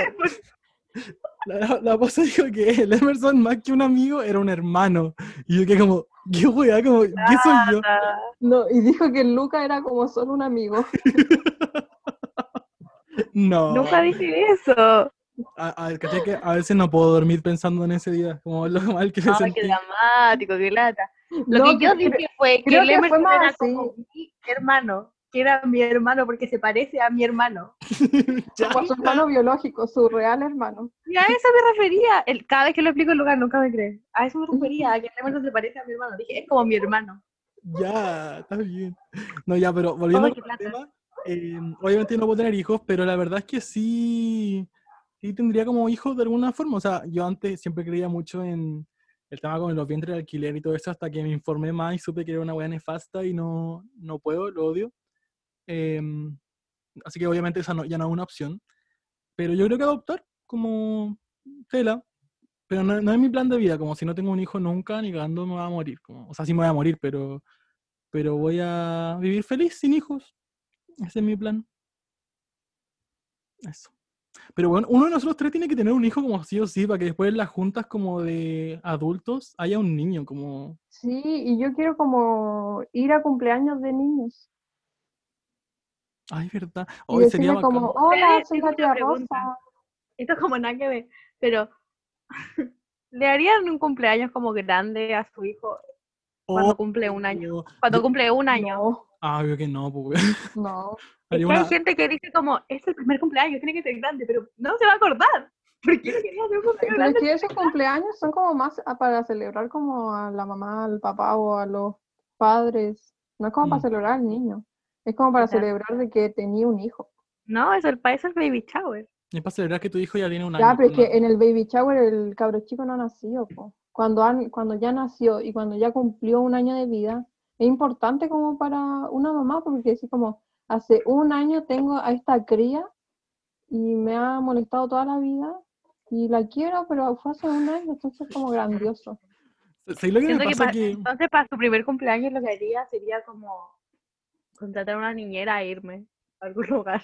La, la Pozo dijo que el Emerson, más que un amigo, era un hermano. Y yo que como. ¿Qué weá? Como, ¿Qué soy yo? Ah, No, y dijo que Luca era como solo un amigo. No. Nunca dije eso. A, a, ¿cachai que a veces no puedo dormir pensando en ese día. Como lo mal que me Ay, sentí. qué dramático, qué lata. Lo No, que yo dije fue que creo el que fue más era como mi hermano, que era mi hermano porque se parece a mi hermano. Como su hermano biológico, su real hermano. Y a eso me refería. El, cada vez que lo explico en lugar nunca me cree. A eso me refería, a que el Emerson se parece a mi hermano. Dije, es como mi hermano. Ya, está bien. No, ya, pero volviendo el plata. tema, eh, obviamente no puedo tener hijos, pero la verdad es que sí, sí tendría como hijos de alguna forma. O sea, yo antes siempre creía mucho en el tema con los vientres de alquiler y todo eso, hasta que me informé más y supe que era una weá nefasta y no, no puedo, lo odio. Em, así que obviamente esa no- ya no es una opción. Pero yo creo que adoptar como tela. Pero no, no es mi plan de vida, como si no tengo un hijo nunca, ni cagando me va a morir. Como, o sea, sí me voy a morir, pero, pero voy a vivir feliz sin hijos. Ese es mi plan. Eso. Pero bueno, uno de nosotros tres tiene que tener un hijo como sí o sí, para que después en las juntas como de adultos haya un niño, como... Sí, y yo quiero como ir a cumpleaños de niños. Ay, verdad. Y Hoy sería decirle como, bacán. hola, soy la tía. Rosa. Esto es como nada que ver, pero ¿le harían un cumpleaños como grande a su hijo cuando Oh, cumple un año? Cuando yo- cumple un año. No, Ah, obvio que no, pues. no. Hay una- gente que dice como, es el primer cumpleaños, tiene que ser grande, pero no se va a acordar. ¿Por qué no quería hacer un cumpleaños esos cumpleaños son como más para celebrar como a la mamá, al papá o a los padres. No es como para Mm. celebrar al niño. Es como para Exacto. celebrar de que tenía un hijo. No, es el país el baby shower. Es para celebrar que tu hijo ya tiene un Ya, año. pero es no. que en el baby shower el cabro chico no ha nacido, po. Cuando, han, cuando ya nació y cuando ya cumplió un año de vida, es importante como para una mamá, porque así como hace un año tengo a esta cría y me ha molestado toda la vida y la quiero, pero fue hace un año, entonces es como grandioso. Entonces para su primer cumpleaños lo que haría sería como contratar a una niñera e irme a algún lugar.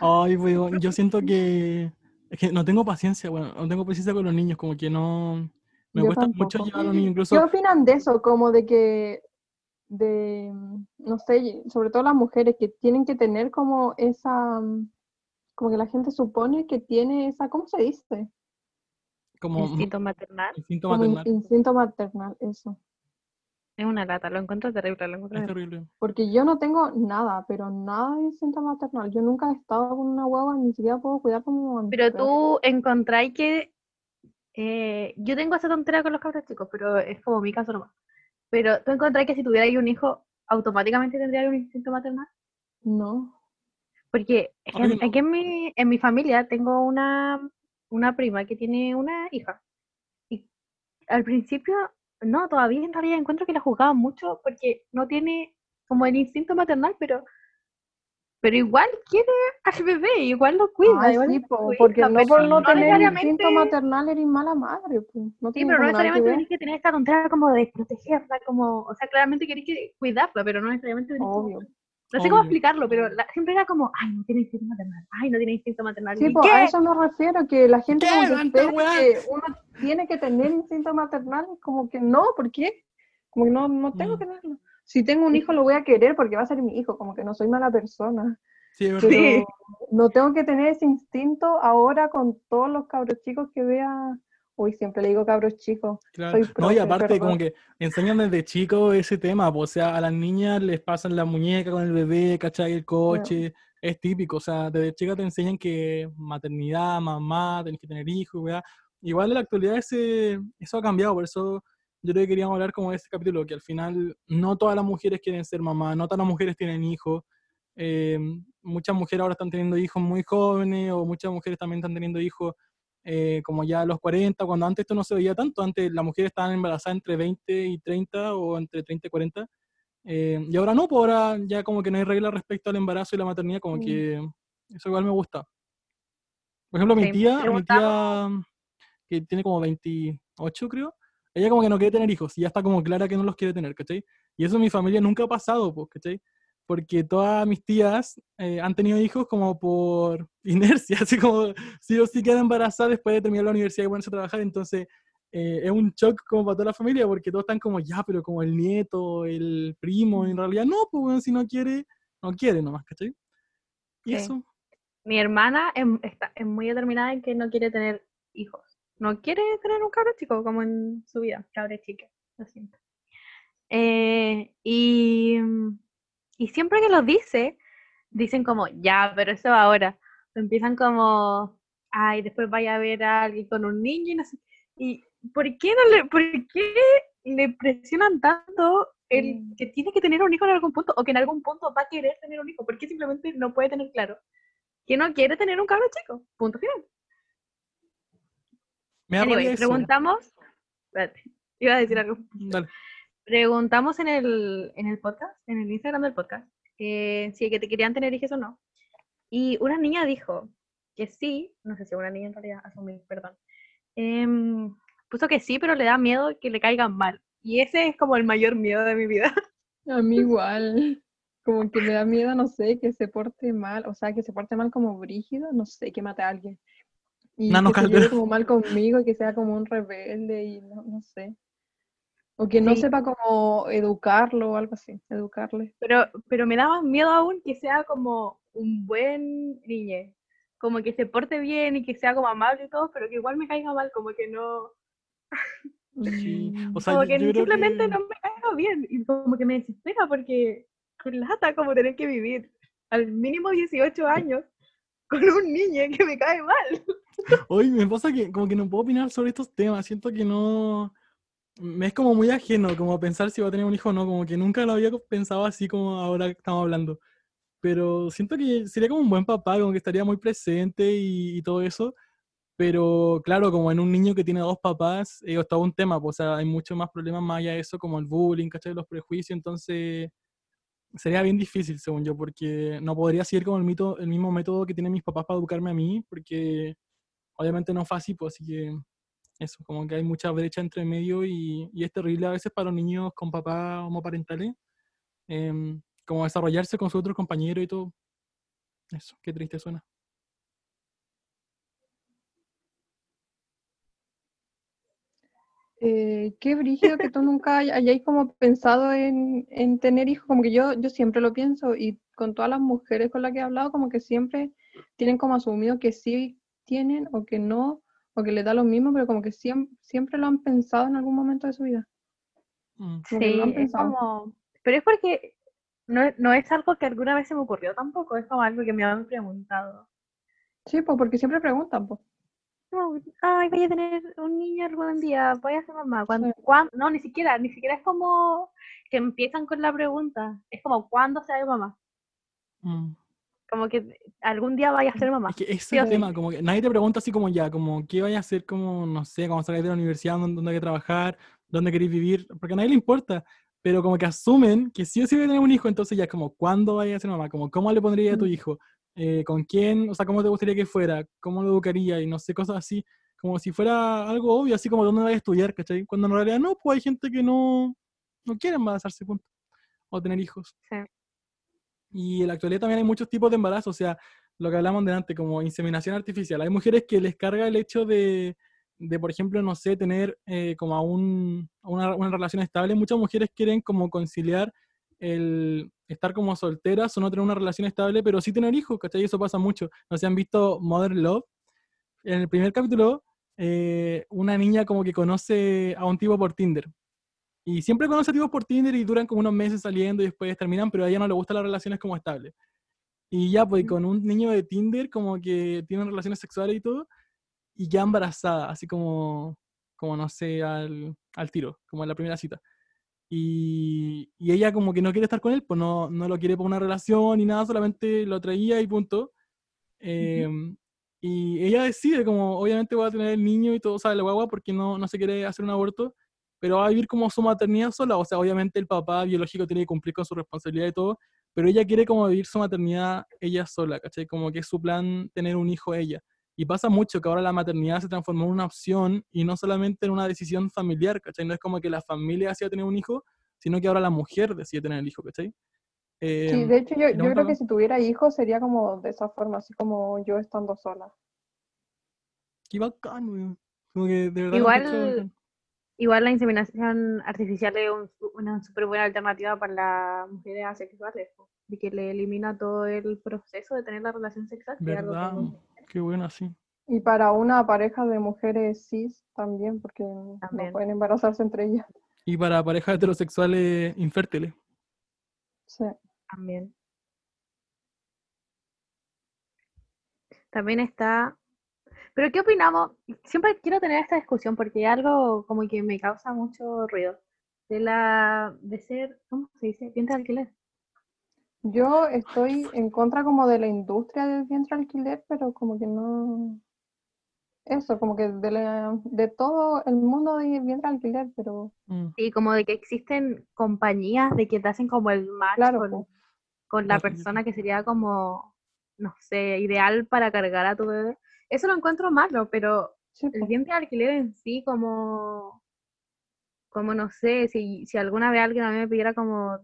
Ay, weón, yo siento que es que no tengo paciencia, bueno, no tengo paciencia con los niños, como que no me Yo cuesta mucho llevar a los niños, ¿Qué incluso opinan de eso? Como de que, de, no sé, sobre todo las mujeres que tienen que tener como esa, como que la gente supone que tiene esa, ¿cómo se dice? como Instinto maternal. instinto Como in- maternal. instinto maternal, eso. Es una lata, lo encuentro terrible, lo encuentro Es terrible. terrible. Porque yo no tengo nada, pero nada de instinto maternal. Yo nunca he estado con una guagua, ni siquiera puedo cuidar como Pero tú encontráis que eh, yo tengo esa tontera con los cabros chicos, pero es como mi caso nomás. Pero tú encontráis que si tuvierais un hijo, automáticamente tendríais un instinto maternal. No. Porque es que Obvio no. aquí en mi, en mi familia tengo una, una prima que tiene una hija. Y al principio, no, todavía en realidad encuentro que la juzgaban mucho porque no tiene como el instinto maternal, pero pero igual quiere al bebé, igual lo cuida. Ay, igual sí, lo cuida, porque no por no, no tener instinto maternal eres mala madre. po. No Sí, pero no que necesariamente tenés que tener esta tontería como de protegerla, como, o sea, claramente querés que cuidarla, pero no necesariamente Obvio. no sé cómo explicarlo, pero la- siempre era como, ay, no tiene instinto maternal, ay, no tiene instinto maternal. Sí, ¿Y pues a eso me refiero, que la gente ¿Qué? como que que uno tiene que tener instinto maternal, como que no, ¿por qué? Como que no, no tengo Mm. que tenerlo. Si tengo un hijo lo voy a querer porque va a ser mi hijo, como que no soy mala persona. Sí, es verdad. Pero Sí. no tengo que tener ese instinto ahora con todos los cabros chicos que vea. Uy, siempre le digo cabros chicos. Claro. Soy No, y profe, aparte, como perdón. que enseñan desde chico ese tema, po, o sea, a las niñas les pasan la muñeca con el bebé, ¿cachai? El coche, es típico, o sea, desde chica te enseñan que maternidad, mamá, tenés que tener hijos, weá. Igual en la actualidad ese, eso ha cambiado, por eso yo creo que queríamos hablar como de este capítulo, que al final no todas las mujeres quieren ser mamá, no todas las mujeres tienen hijos, eh, muchas mujeres ahora están teniendo hijos muy jóvenes, o muchas mujeres también están teniendo hijos eh, como ya a los 40, cuando antes esto no se veía tanto, antes las mujeres estaban embarazadas entre 20 y 30 o entre 30 y 40, eh, y ahora no, pues ahora ya como que no hay reglas respecto al embarazo y la maternidad, como que eso igual me gusta. Por ejemplo, mi tía, mi tía que tiene como 28 creo, ella como que no quiere tener hijos y ya está como clara que no los quiere tener, ¿cachai? Y eso en mi familia nunca ha pasado, pues, ¿cachai? Porque todas mis tías eh, han tenido hijos como por inercia, así como sí o sí quedan embarazadas después de terminar la universidad y ponerse a trabajar, entonces eh, es un shock como para toda la familia porque todos están como ya, pero como el nieto, el primo, en realidad no, pues bueno, si no quiere, no quiere nomás, ¿cachai? Y Sí. eso, Mi hermana está, es muy determinada en que no quiere tener hijos. No quiere tener un cabro chico como en su vida, cabra chica, lo siento. Eh, y, y siempre que lo dice, dicen como, ya, pero eso ahora. Empiezan como, ay, después vaya a ver a alguien con un niño y no sé. ¿Y por qué, no le, por qué le presionan tanto el Mm. que tiene que tener un hijo en algún punto o que en algún punto va a querer tener un hijo? ¿Por qué simplemente no puede tener claro que no quiere tener un cabro chico? Punto final. Me da Anyway, preguntamos. Espérate, iba a decir algo. Dale. Preguntamos en el, en el podcast, en el Instagram del podcast, eh, si que te querían tener hijos o no. Y una niña dijo que sí, no sé si una niña en realidad, asumí, perdón. em, puso que sí, pero le da miedo que le caigan mal. Y ese es como el mayor miedo de mi vida. A mí igual. Como que me da miedo, no sé, que se porte mal, o sea, que se porte mal como brígido, no sé, que mate a alguien. Y Nano que se Calderón. lleve como mal conmigo y que sea como un rebelde y no, no sé. O que no Sí. sepa cómo educarlo o algo así, educarle. Pero, pero me daba miedo aún que sea como un buen niño. Como que se porte bien y que sea como amable y todo, pero que igual me caiga mal, como que no. Sí, o sea, como que simplemente que- no me caiga bien. Y como que me desespera porque con lata como tener que vivir al mínimo 18 años con un niño que me cae mal. Hoy me pasa que como que no puedo opinar sobre estos temas, siento que no... Me es como muy ajeno, como pensar si va a tener un hijo o no, como que nunca lo había pensado así como ahora estamos hablando. Pero siento que sería como un buen papá, como que estaría muy presente y, y todo eso. Pero claro, como en un niño que tiene dos papás, eh, es un tema, pues, o sea, hay muchos más problemas más allá de eso, como el bullying, ¿cachai? Los prejuicios, entonces sería bien difícil, según yo, porque no podría seguir como el, mito, el mismo método que tienen mis papás para educarme a mí, porque obviamente no es fácil, pues así que eso, como que hay mucha brecha entre medio y, y es terrible a veces para los niños con papás homoparentales, em, como desarrollarse con sus otros compañeros y todo. Eso, qué triste suena. Eh, qué brígido que tú nunca hay- hayáis como pensado en, en tener hijos, como que yo, yo siempre lo pienso y con todas las mujeres con las que he hablado, como que siempre tienen como asumido que sí tienen o que no, o que les da lo mismo, pero como que siempre, siempre lo han pensado en algún momento de su vida. Mm. Es como... Pero es porque no, no es algo que alguna vez se me ocurrió tampoco, es como algo que me han preguntado. Sí, pues porque siempre preguntan, pues. Ay, voy a tener un niño algún día, voy a ser mamá. ¿Cuándo? Sí. cuán-?" No, ni siquiera, ni siquiera es como que empiezan con la pregunta. Es como, ¿cuándo será mamá? Mm. Como que algún día vaya a ser mamá. Es que ese Sí el tema, como que nadie te pregunta así como ya, como qué vayas a hacer, como, no sé, cuando salgas de la universidad, dónde, dónde hay que trabajar, dónde queréis vivir, porque a nadie le importa. pero como que asumen que sí o sí voy a tener un hijo, entonces ya como, ¿cuándo vaya a ser mamá? Como, ¿cómo le pondría a tu Mm. hijo? Eh, ¿Con quién? O sea, ¿cómo te gustaría que fuera? ¿Cómo lo educaría? Y no sé, cosas así, como si fuera algo obvio, así como, ¿dónde vas a estudiar? ¿Cachai? Cuando en realidad no, pues hay gente que no, no quiere embarazarse, punto. O tener hijos. Sí. Y en la actualidad también hay muchos tipos de embarazo, o sea, lo que hablamos delante, como inseminación artificial. Hay mujeres que les carga el hecho de, de por ejemplo, no sé, tener eh, como a un, una, una relación estable. Muchas mujeres quieren como conciliar el estar como solteras o no tener una relación estable, pero sí tener hijos, ¿cachai? Eso pasa mucho. No sé, han visto Mother Love. En el primer capítulo, eh, una niña como que conoce a un tipo por Tinder. Y siempre conoce a tipos por Tinder y duran como unos meses saliendo y después terminan, pero a ella no le gustan las relaciones como estables. Y ya, pues con un niño de Tinder como que tienen relaciones sexuales y todo, y ya embarazada, así como, como no sé, al, al tiro, como en la primera cita. Y, y ella como que no quiere estar con él, pues no, no lo quiere por una relación ni nada, solamente lo traía y punto. Em, y ella decide como, obviamente va a tener el niño y todo, sabe la guagua, porque no, no se quiere hacer un aborto, pero va a vivir como su maternidad sola, o sea, obviamente el papá biológico tiene que cumplir con su responsabilidad y todo, pero ella quiere como vivir su maternidad ella sola, ¿cachai? Como que es su plan tener un hijo ella. Y pasa mucho que ahora la maternidad se transformó en una opción y no solamente en una decisión familiar, ¿cachai? No es como que la familia decida tener un hijo, sino que ahora la mujer decide tener el hijo, ¿cachai? Sí, Em, de hecho yo, yo creo que si tuviera hijos sería como de esa forma, así como yo estando sola. Qué bacán, weón. Como que de verdad Igual-. Igual la inseminación artificial es un- una súper buena alternativa para las mujeres asexuales, de que le elimina todo el proceso de tener la relación sexual. ¿Verdad? Qué bueno, sí. Y para una pareja de mujeres cis también, porque no pueden embarazarse entre ellas. Y para parejas heterosexuales infértiles. Sí. También. También está. Pero ¿qué opinamos? Siempre quiero tener esta discusión porque es algo como que me causa mucho ruido. De la de ser, ¿cómo se dice? Vientre de alquiler. Yo estoy en contra como de la industria del vientre alquiler, pero como que no... Eso, como que de, la- de todo el mundo del vientre alquiler, pero Mm. Sí, como de que existen compañías de que te hacen como el match Claro, con, la persona que sería como, no sé, ideal para cargar a tu bebé. Eso lo encuentro malo, pero sí, el vientre de alquiler en sí, como, como no sé, si, si alguna vez alguien a mí me pidiera como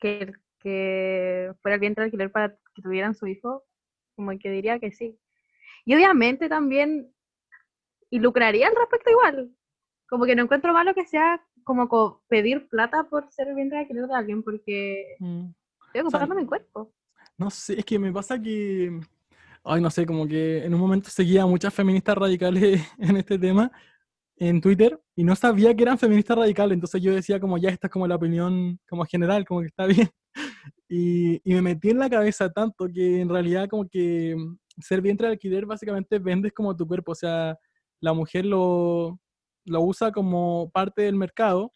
que, que fuera el vientre de alquiler para que tuvieran su hijo, como que diría que sí. Y obviamente también, y lucraría al respecto igual. Como que no encuentro malo que sea como co- pedir plata por ser el vientre de alquiler de alguien, porque Mm. estoy ocupando mi cuerpo. No sé, es que me pasa que. Ay, no sé, como que en un momento seguía a muchas feministas radicales en este tema en Twitter y no sabía que eran feministas radicales, entonces yo decía como ya esta es como la opinión como general, como que está bien. Y, y me metí en la cabeza tanto que en realidad como que ser vientre de alquiler básicamente vendes como tu cuerpo, o sea, la mujer lo, lo usa como parte del mercado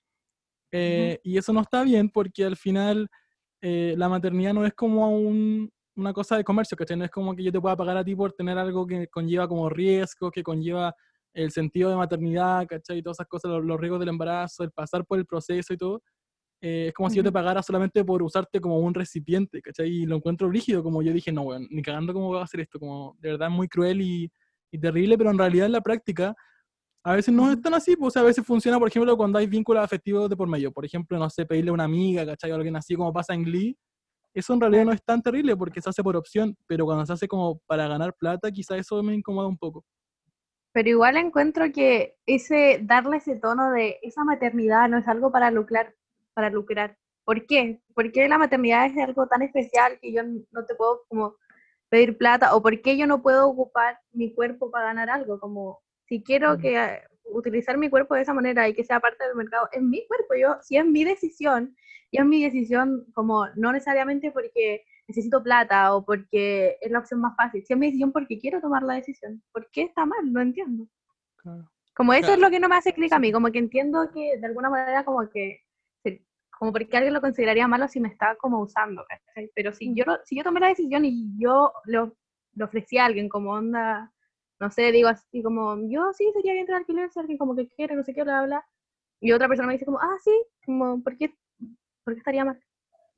eh, y eso no está bien porque al final eh, la maternidad no es como un- una cosa de comercio, ¿cachai? No es como que yo te pueda pagar a ti por tener algo que conlleva como riesgo, que conlleva el sentido de maternidad, ¿cachai? Y todas esas cosas, los, los riesgos del embarazo, el pasar por el proceso y todo. Eh, es como si yo te pagara solamente por usarte como un recipiente, ¿cachai? Y lo encuentro rígido, como yo dije, no, weón, ni cagando cómo va a hacer esto, como de verdad es muy cruel y, y terrible, pero en realidad en la práctica a veces no es tan así, pues, o sea, a veces funciona, por ejemplo, cuando hay vínculos afectivos de por medio. Por ejemplo, no sé, pedirle a una amiga, ¿cachai? O alguien así como pasa en Glee. Eso en realidad no es tan terrible porque se hace por opción, pero cuando se hace como para ganar plata, quizá eso me incomoda un poco. Pero igual encuentro que ese darle ese tono de esa maternidad no es algo para lucrar, para lucrar. ¿Por qué? ¿Por qué la maternidad es algo tan especial que yo no te puedo como pedir plata? ¿O por qué yo no puedo ocupar mi cuerpo para ganar algo? Como si quiero que eh, utilizar mi cuerpo de esa manera y que sea parte del mercado, es mi cuerpo, yo, si es mi decisión, y es mi decisión como no necesariamente porque necesito plata o porque es la opción más fácil, si es mi decisión porque quiero tomar la decisión. ¿Por qué está mal? No entiendo. Como eso es Claro. lo que no me hace clic a mí, como que entiendo que de alguna manera como que, como porque alguien lo consideraría malo si me está como usando, ¿cachai? Pero si yo, lo- si yo tomé la decisión y yo lo, lo ofrecí a alguien como onda, no sé, digo así como, yo sí sería bien de alquiler si alguien como que quiere, no sé qué, bla, bla, bla, y otra persona me dice como, ah, sí, como, ¿por qué ¿Por qué estaría mal?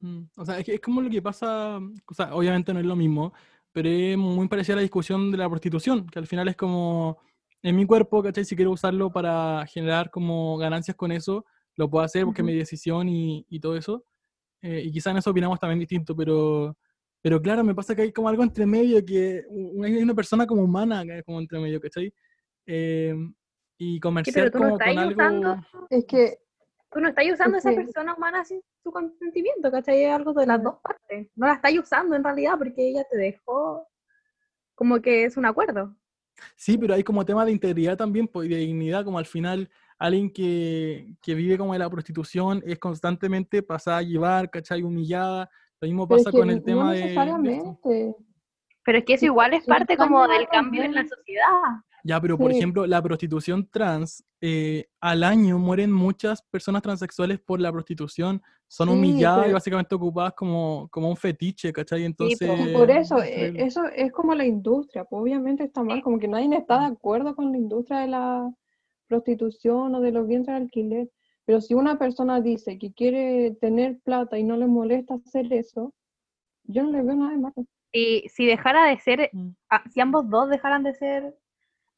Mm, O sea, es, que es como lo que pasa, o sea, obviamente no es lo mismo, pero es muy parecida a la discusión de la prostitución, que al final es como, en mi cuerpo, ¿cachai? Si quiero usarlo para generar como ganancias con eso, lo puedo hacer porque es Ujú. mi decisión y, y todo eso. Eh, y quizá en eso opinamos también distinto, pero, pero claro, me pasa que hay como algo entre medio, que hay una persona como humana que es como entre medio, ¿cachai? Eh, y comerciar pero tú no como con algo... usando, Es que, tú no estás usando a esa persona humana sin su consentimiento, ¿cachai? Es algo de las dos partes. No la estás usando en realidad porque ella te dejó como que es un acuerdo. Sí, pero hay como tema de integridad también, pues, y de dignidad, como al final alguien que, que vive como de la prostitución es constantemente pasada a llevar, ¿cachai? Humillada. Lo mismo pasa con el no tema de- de, necesariamente. Pero es que eso igual es parte como del cambio en la sociedad. Ya, pero por Sí. ejemplo, la prostitución trans, eh, al año mueren muchas personas transexuales por la prostitución. Son Sí, humilladas y básicamente ocupadas como, como un fetiche, ¿cachai? Entonces... pero- Y por eso, es eh, eso es como la industria, pues obviamente está mal, como que nadie está de acuerdo con la industria de la prostitución o de los vientres de alquiler. Pero si una persona dice que quiere tener plata y no le molesta hacer eso, yo no le veo nada de malo. Si, si dejara de ser, Mm. ah, si ambos dos dejaran de ser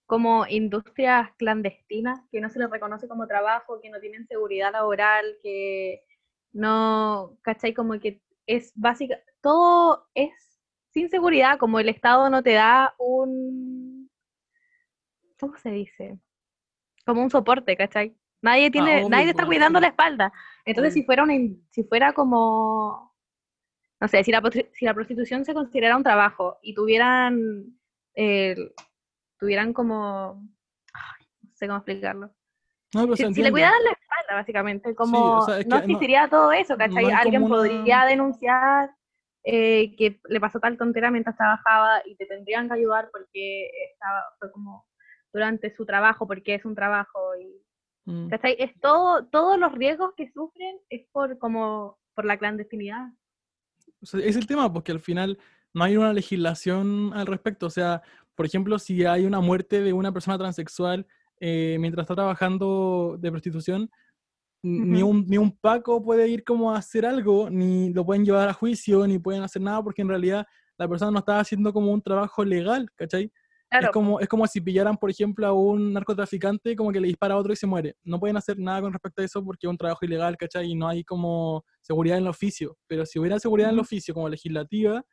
como industrias clandestinas, que no se les reconoce como trabajo, que no tienen seguridad laboral, que no, ¿cachai? Como que es básica, todo es sin seguridad, como el Estado no te da un, ¿cómo se dice? Como un soporte, ¿cachai? Nadie tiene, obvio, nadie te está cuidando la espalda. Entonces, si fuera una, si fuera como, no sé, si la, si la prostitución se considerara un trabajo y tuvieran, eh, tuvieran como, ay, no sé cómo explicarlo. No, Si, si le cuidaran la espalda, básicamente, como o sea, es no existiría todo eso, ¿cachai? no Alguien una- podría denunciar eh, que le pasó tal tontera mientras trabajaba y te tendrían que ayudar porque estaba, fue como durante su trabajo, porque es un trabajo y Mm. ¿Cachai? Es todo, todos los riesgos que sufren es por como por la clandestinidad. O sea, es el tema, porque al final no hay una legislación al respecto. O sea, por ejemplo, si hay una muerte de una persona transexual eh, mientras está trabajando de prostitución, n- ni, Ujú. un, ni un Paco puede ir como a hacer algo, ni lo pueden llevar a juicio, ni pueden hacer nada, porque en realidad la persona no está haciendo como un trabajo legal, ¿cachai? Claro, Es como, es como si pillaran, por ejemplo, a un narcotraficante como que le dispara a otro y se muere. No pueden hacer nada con respecto a eso porque es un trabajo ilegal, ¿cachai? Y no hay como seguridad en el oficio. Pero si hubiera seguridad en el oficio como legislativa,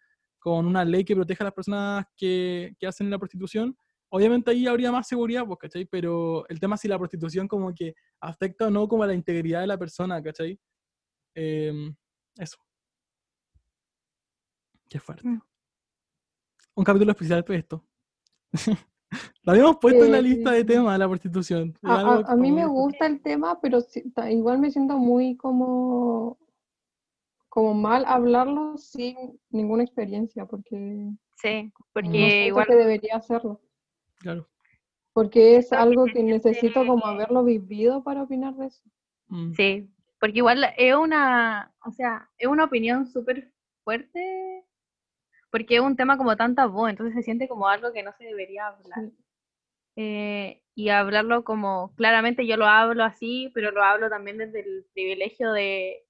con una ley que proteja a las personas que, que hacen la prostitución, obviamente ahí habría más seguridad, pues, ¿cachai? Pero el tema es si la prostitución como que afecta o no como a la integridad de la persona, ¿cachai? Em, eso. Qué fuerte. Mm. Un capítulo especial de esto. Lo habíamos puesto en la Eh, lista de temas de la prostitución. A, algo a- a mí me gusta el tema, pero igual me siento muy como, como mal hablarlo sin ninguna experiencia, porque sí, porque igual que debería hacerlo. Claro. Porque es algo que necesito como haberlo vivido para opinar de eso. Mm. sí, porque igual es una, o sea, es una opinión súper fuerte, porque es un tema como tan tabú, entonces se siente como algo que no se debería hablar. Sí. Eh, y hablarlo como, claramente yo lo hablo así, pero lo hablo también desde el privilegio de,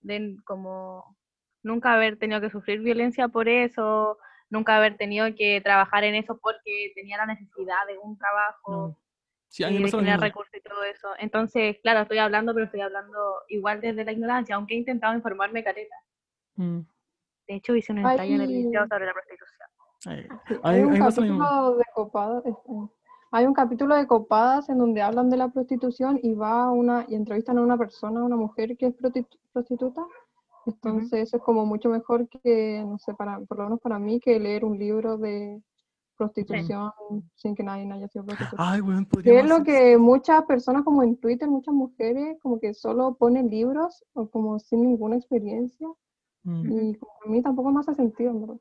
de como nunca haber tenido que sufrir violencia por eso, nunca haber tenido que trabajar en eso porque tenía la necesidad de un trabajo No. Sí, y de mismo. recursos y todo eso. Entonces, claro, estoy hablando, pero estoy hablando igual desde la ignorancia, aunque he intentado informarme careta. Mm. De hecho, hice un ensayo en el liceo sobre la prostitución. Ay, hay un capítulo de este, hay un capítulo de copadas en donde hablan de la prostitución y va una y entrevistan a una persona, a una mujer que es prostitu- prostituta. Entonces eso es como mucho mejor que, no sé, para, por lo menos para mí, que leer un libro de prostitución sin que nadie haya sido prostituta. Ay, weón, Que es lo que muchas personas como en Twitter, muchas mujeres como que solo ponen libros o como sin ninguna experiencia Mm. y como a mí tampoco me hace sentido.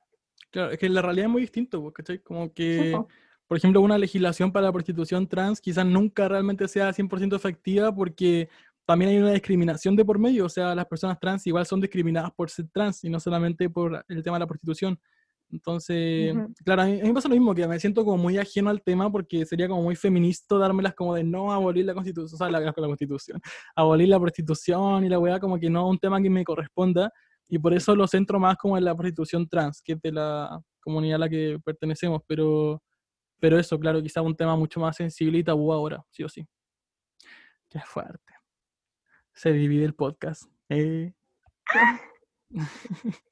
Claro, es que la realidad es muy distinto, pues, ¿cachai? Como Sí, que, po. Por ejemplo, una legislación para la prostitución trans quizás nunca realmente sea 100% efectiva porque también hay una discriminación de por medio, o sea, las personas trans igual son discriminadas por ser trans y no solamente por el tema de la prostitución. Entonces, Ujú. claro, a mí, me pasa lo mismo, que me siento como muy ajeno al tema porque sería como muy feminista dármelas como de no abolir la constitución, o sea, la, la constitución, abolir la prostitución y la weá, como que no es un tema que me corresponda, y por eso lo centro más como en la prostitución trans, que es de la comunidad a la que pertenecemos, pero, pero eso, claro, quizá un tema mucho más sensible y tabú ahora, sí o sí. Qué fuerte. Se divide el podcast. eh.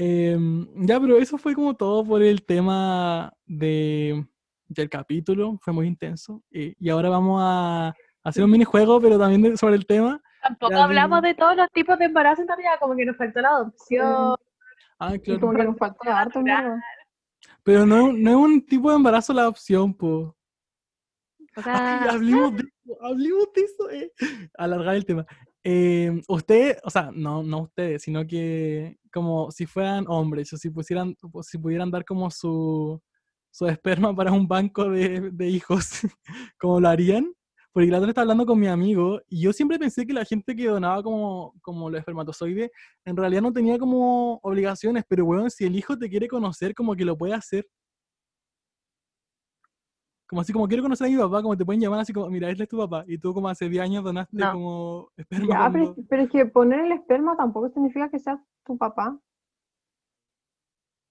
Em, ya, pero eso fue como todo por el tema de, del capítulo, fue muy intenso. eh, y ahora vamos a hacer un minijuego, pero también de- sobre el tema. Tampoco Ya hablamos de todos los tipos de embarazo en realidad, como que nos faltó la adopción. Ah, Y claro. como que nos falta harto. Pero no, no es un tipo de embarazo la opción, po. O Ay, sea, hablemos de eso, hablemos de eso, eh. Alargar el tema. Eh, ustedes, o sea, no, no ustedes, sino que como si fueran hombres, o si pusieran, o si pudieran dar como su, su esperma para un banco de, de hijos, ¿cómo lo harían? Porque la otra estaba hablando con mi amigo y yo siempre pensé que la gente que donaba como, como los espermatozoides en realidad no tenía como obligaciones, pero bueno, si el hijo te quiere conocer, como que lo puede hacer. Como así, como quiero conocer a mi papá, como te pueden llamar así como, mira, este es tu papá. Y tú como hace 10 años donaste No. como esperma. Ya, pero, es que poner el esperma tampoco significa que sea tu papá.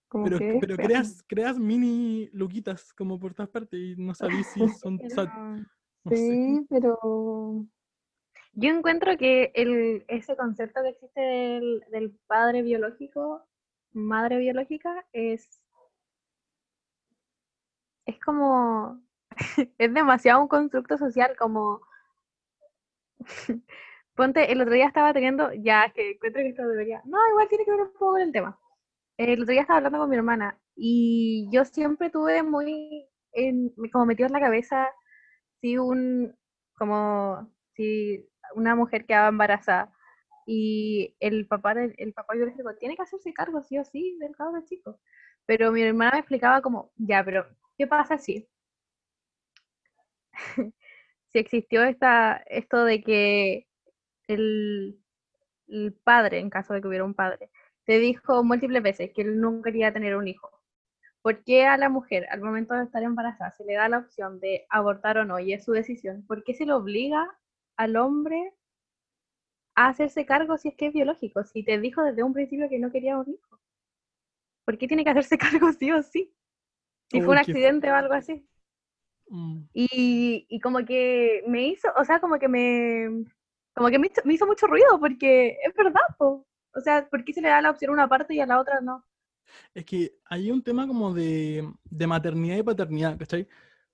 Como Pero, que pero esperma. creas, creas mini luquitas como por todas partes y no sabís si son... o sea, Sí, pero Yo encuentro que ese concepto que existe del, padre biológico, madre biológica, es, es como, es demasiado un constructo social, como, ponte, el otro día estaba teniendo, ya, que encuentro que esto debería, no, igual tiene que ver un poco con el tema. El otro día estaba hablando con mi hermana y yo siempre tuve muy, como metido en la cabeza, si un, como, si una mujer quedaba embarazada y el papá del el papá biológico tiene que hacerse cargo sí o sí del cabro chico. Pero mi hermana me explicaba como, ya, pero ¿qué pasa si? si existió esta, esto de que el, el padre, en caso de que hubiera un padre, te dijo múltiples veces que él no quería tener un hijo. ¿Por qué a la mujer, al momento de estar embarazada, se le da la opción de abortar o no y es su decisión? ¿Por qué se le obliga al hombre a hacerse cargo si es que es biológico? Si te dijo desde un principio que no quería un hijo. ¿Por qué tiene que hacerse cargo sí o sí? Si fue un qué accidente o algo así. Mm. Y, y como que me hizo, o sea, como que me, como que me hizo, me hizo mucho ruido porque es verdad, po. O sea, ¿por qué se le da la opción a una parte y a la otra no? Es que hay un tema como de, de maternidad y paternidad, ¿cachai?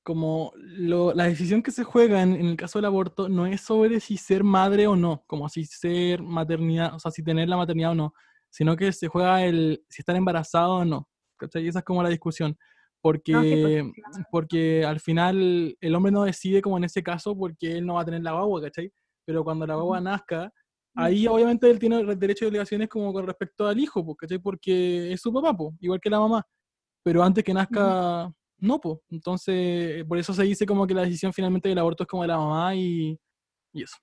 Como lo- la decisión que se juega en, en el caso del aborto no es sobre si ser madre o no, como si ser maternidad, o sea, si tener la maternidad o no, sino que se juega el si estar embarazado o no, ¿cachai? Esa es como la discusión. Porque, No, sí, sí. porque al final el hombre no decide como en ese caso porque él no va a tener la guagua, ¿cachai? Pero cuando la guagua nazca, ahí obviamente él tiene re- derechos y obligaciones como con respecto al hijo, pues, ¿cachai? Porque es su papá, pues, igual que la mamá. Pero antes que nazca, no, pues. Entonces, por eso se dice como que la decisión finalmente del aborto es como de la mamá y, y eso.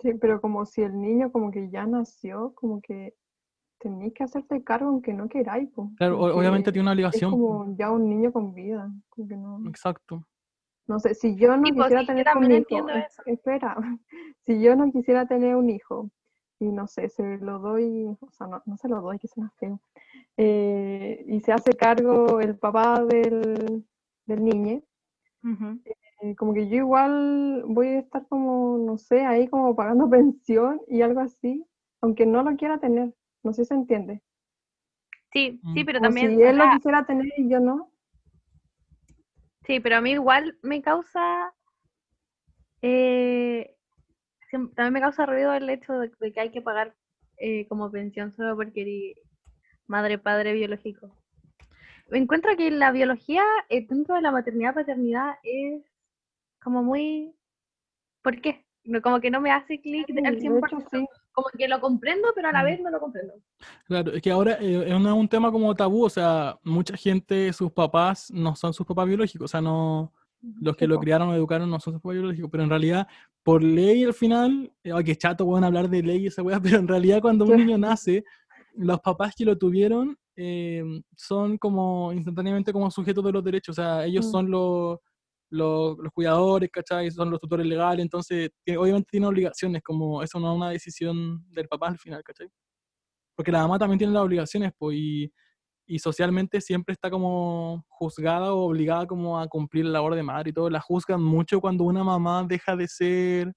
sí, pero como si el niño como que ya nació, como que tenéis que hacerte cargo aunque no queráis, po, Claro, o- porque obviamente tiene una es obligación. po. como ya un niño con vida, como que no, Exacto. No sé, si yo no Sí, quisiera tener un hijo, eso. espera, si yo no quisiera tener un hijo y no sé, se lo doy, o sea, no, no se lo doy, que suena feo, eh, y se hace cargo el papá del, del niño, eh, como que yo igual voy a estar como, no sé, ahí como pagando pensión y algo así, aunque no lo quiera tener, no sé si se entiende. Sí, sí, Mm. pero Como también, si o él lo quisiera tener y yo no. Sí, pero a mí igual me causa, eh, también me causa ruido el hecho de, de que hay que pagar eh, como pensión solo porque eres madre, padre biológico. Me encuentro que la biología eh, dentro de la maternidad, paternidad es como muy, ¿por qué? No, Como que no me hace clic de- al de 100%. hecho, sí. Como que lo comprendo, pero a la Mm. vez no lo comprendo. Claro, es que ahora eh, es un, tema como tabú, o sea, mucha gente, sus papás no son sus papás biológicos, o sea, no, los que lo criaron o educaron no son sus papás biológicos, pero en realidad, por ley al final, eh, ay, qué chato, pueden hablar de ley y esa weá, pero en realidad cuando un niño nace, los papás que lo tuvieron eh, son como instantáneamente como sujetos de los derechos, o sea, ellos Mm. son los, los, los cuidadores, ¿cachai? Son los tutores legales, entonces que obviamente tienen obligaciones, como eso no es una decisión del papá al final, ¿cachai? Porque la mamá también tiene las obligaciones, pues, y, y socialmente siempre está como juzgada o obligada como a cumplir la labor de madre y todo. La juzgan mucho cuando una mamá deja de ser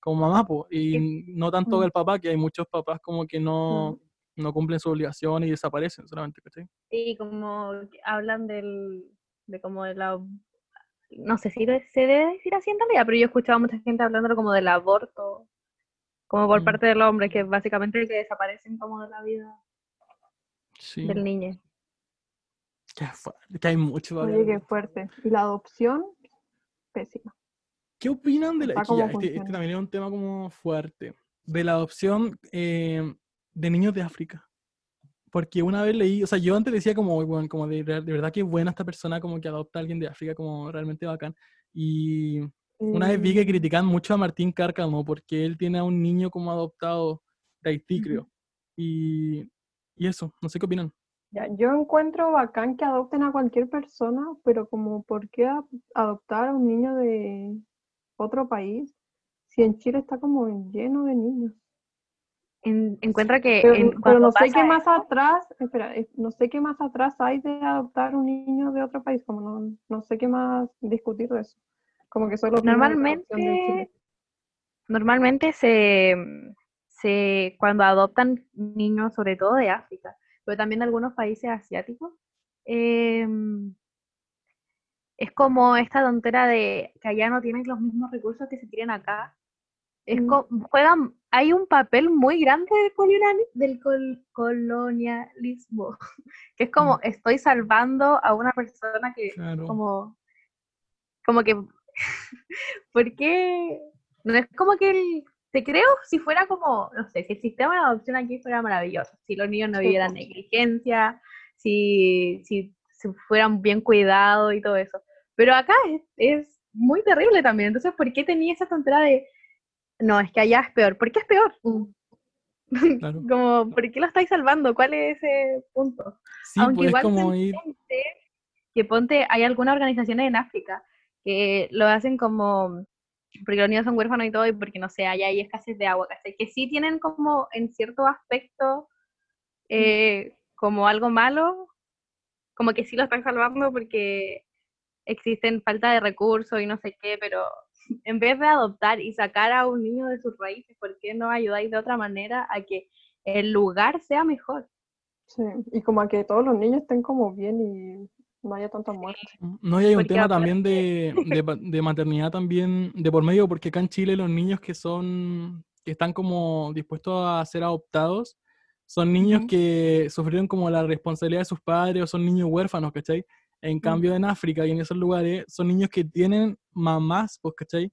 como mamá, pues, y no tanto Mm. el papá, que hay muchos papás como que no, no cumplen su obligación y desaparecen solamente, ¿cachai? Sí, como hablan del, de como de la, no sé si se debe decir así en realidad, pero yo he escuchado a mucha gente hablando como del aborto, como por Mm. parte del hombre, que básicamente que desaparecen como de la vida Sí. del niño. Qué fuerte, que hay mucho. Oye, qué fuerte. Y la adopción, pésima. ¿Qué opinan de la... Ya, este, este también es un tema como fuerte. De la adopción eh, de niños de África. Porque una vez leí, o sea, yo antes decía como, bueno, como de, de verdad que buena esta persona como que adopta a alguien de África, como realmente bacán. Y una vez vi que Mm, critican mucho a Martín Cárcamo porque él tiene a un niño como adoptado de Haití, creo. Y, y eso, no sé qué opinan. ya, yo encuentro bacán que adopten a cualquier persona, pero como, ¿por qué adoptar a un niño de otro país si en Chile está como lleno de niños? En- encuentro que Pero, en- pero no sé qué más atrás, espera, eh, no sé qué más atrás hay de adoptar un niño de otro país, como no, no sé qué más discutir de eso. Como que solo Normalmente, normalmente se, se, cuando adoptan niños, sobre todo de África, pero también de algunos países asiáticos, em, es como esta tontera de que allá no tienen los mismos recursos que se tienen acá. Es Mm. juegan, hay un papel muy grande del, coloniali- del col- colonialismo, que es como estoy salvando a una persona que Claro. como, como que, ¿por qué? No es como que el, te creo si fuera como, no sé, si el sistema de adopción aquí fuera maravilloso, si los niños no vivieran negligencia, si, si, si fueran bien cuidados y todo eso. Pero acá es, es muy terrible también, entonces, ¿por qué tenía esa tontería de, no, es que allá es peor? ¿Por qué es peor? Mm, Claro. Como, ¿por qué lo estáis salvando? ¿Cuál es ese punto? Sí, Aunque pues es igual como ir... que ponte, hay algunas organizaciones en África que lo hacen como, porque los niños son huérfanos y todo, y porque no sé, allá hay escasez de agua, ¿cachai? Que sí tienen como en cierto aspecto eh, como algo malo, como que sí lo están salvando porque existen falta de recursos y no sé qué, pero en vez de adoptar y sacar a un niño de sus raíces, ¿por qué no ayudáis de otra manera a que el lugar sea mejor? sí, y como a que todos los niños estén como bien y no haya tanta muerte. No, y hay un Porque tema aparte- también de, de, maternidad también de por medio, porque acá en Chile los niños que son, que están como dispuestos a ser adoptados, son niños que sufrieron como la responsabilidad de sus padres o son niños huérfanos, ¿cachai? En cambio en África y en esos lugares son niños que tienen mamás, pues, ¿cachai?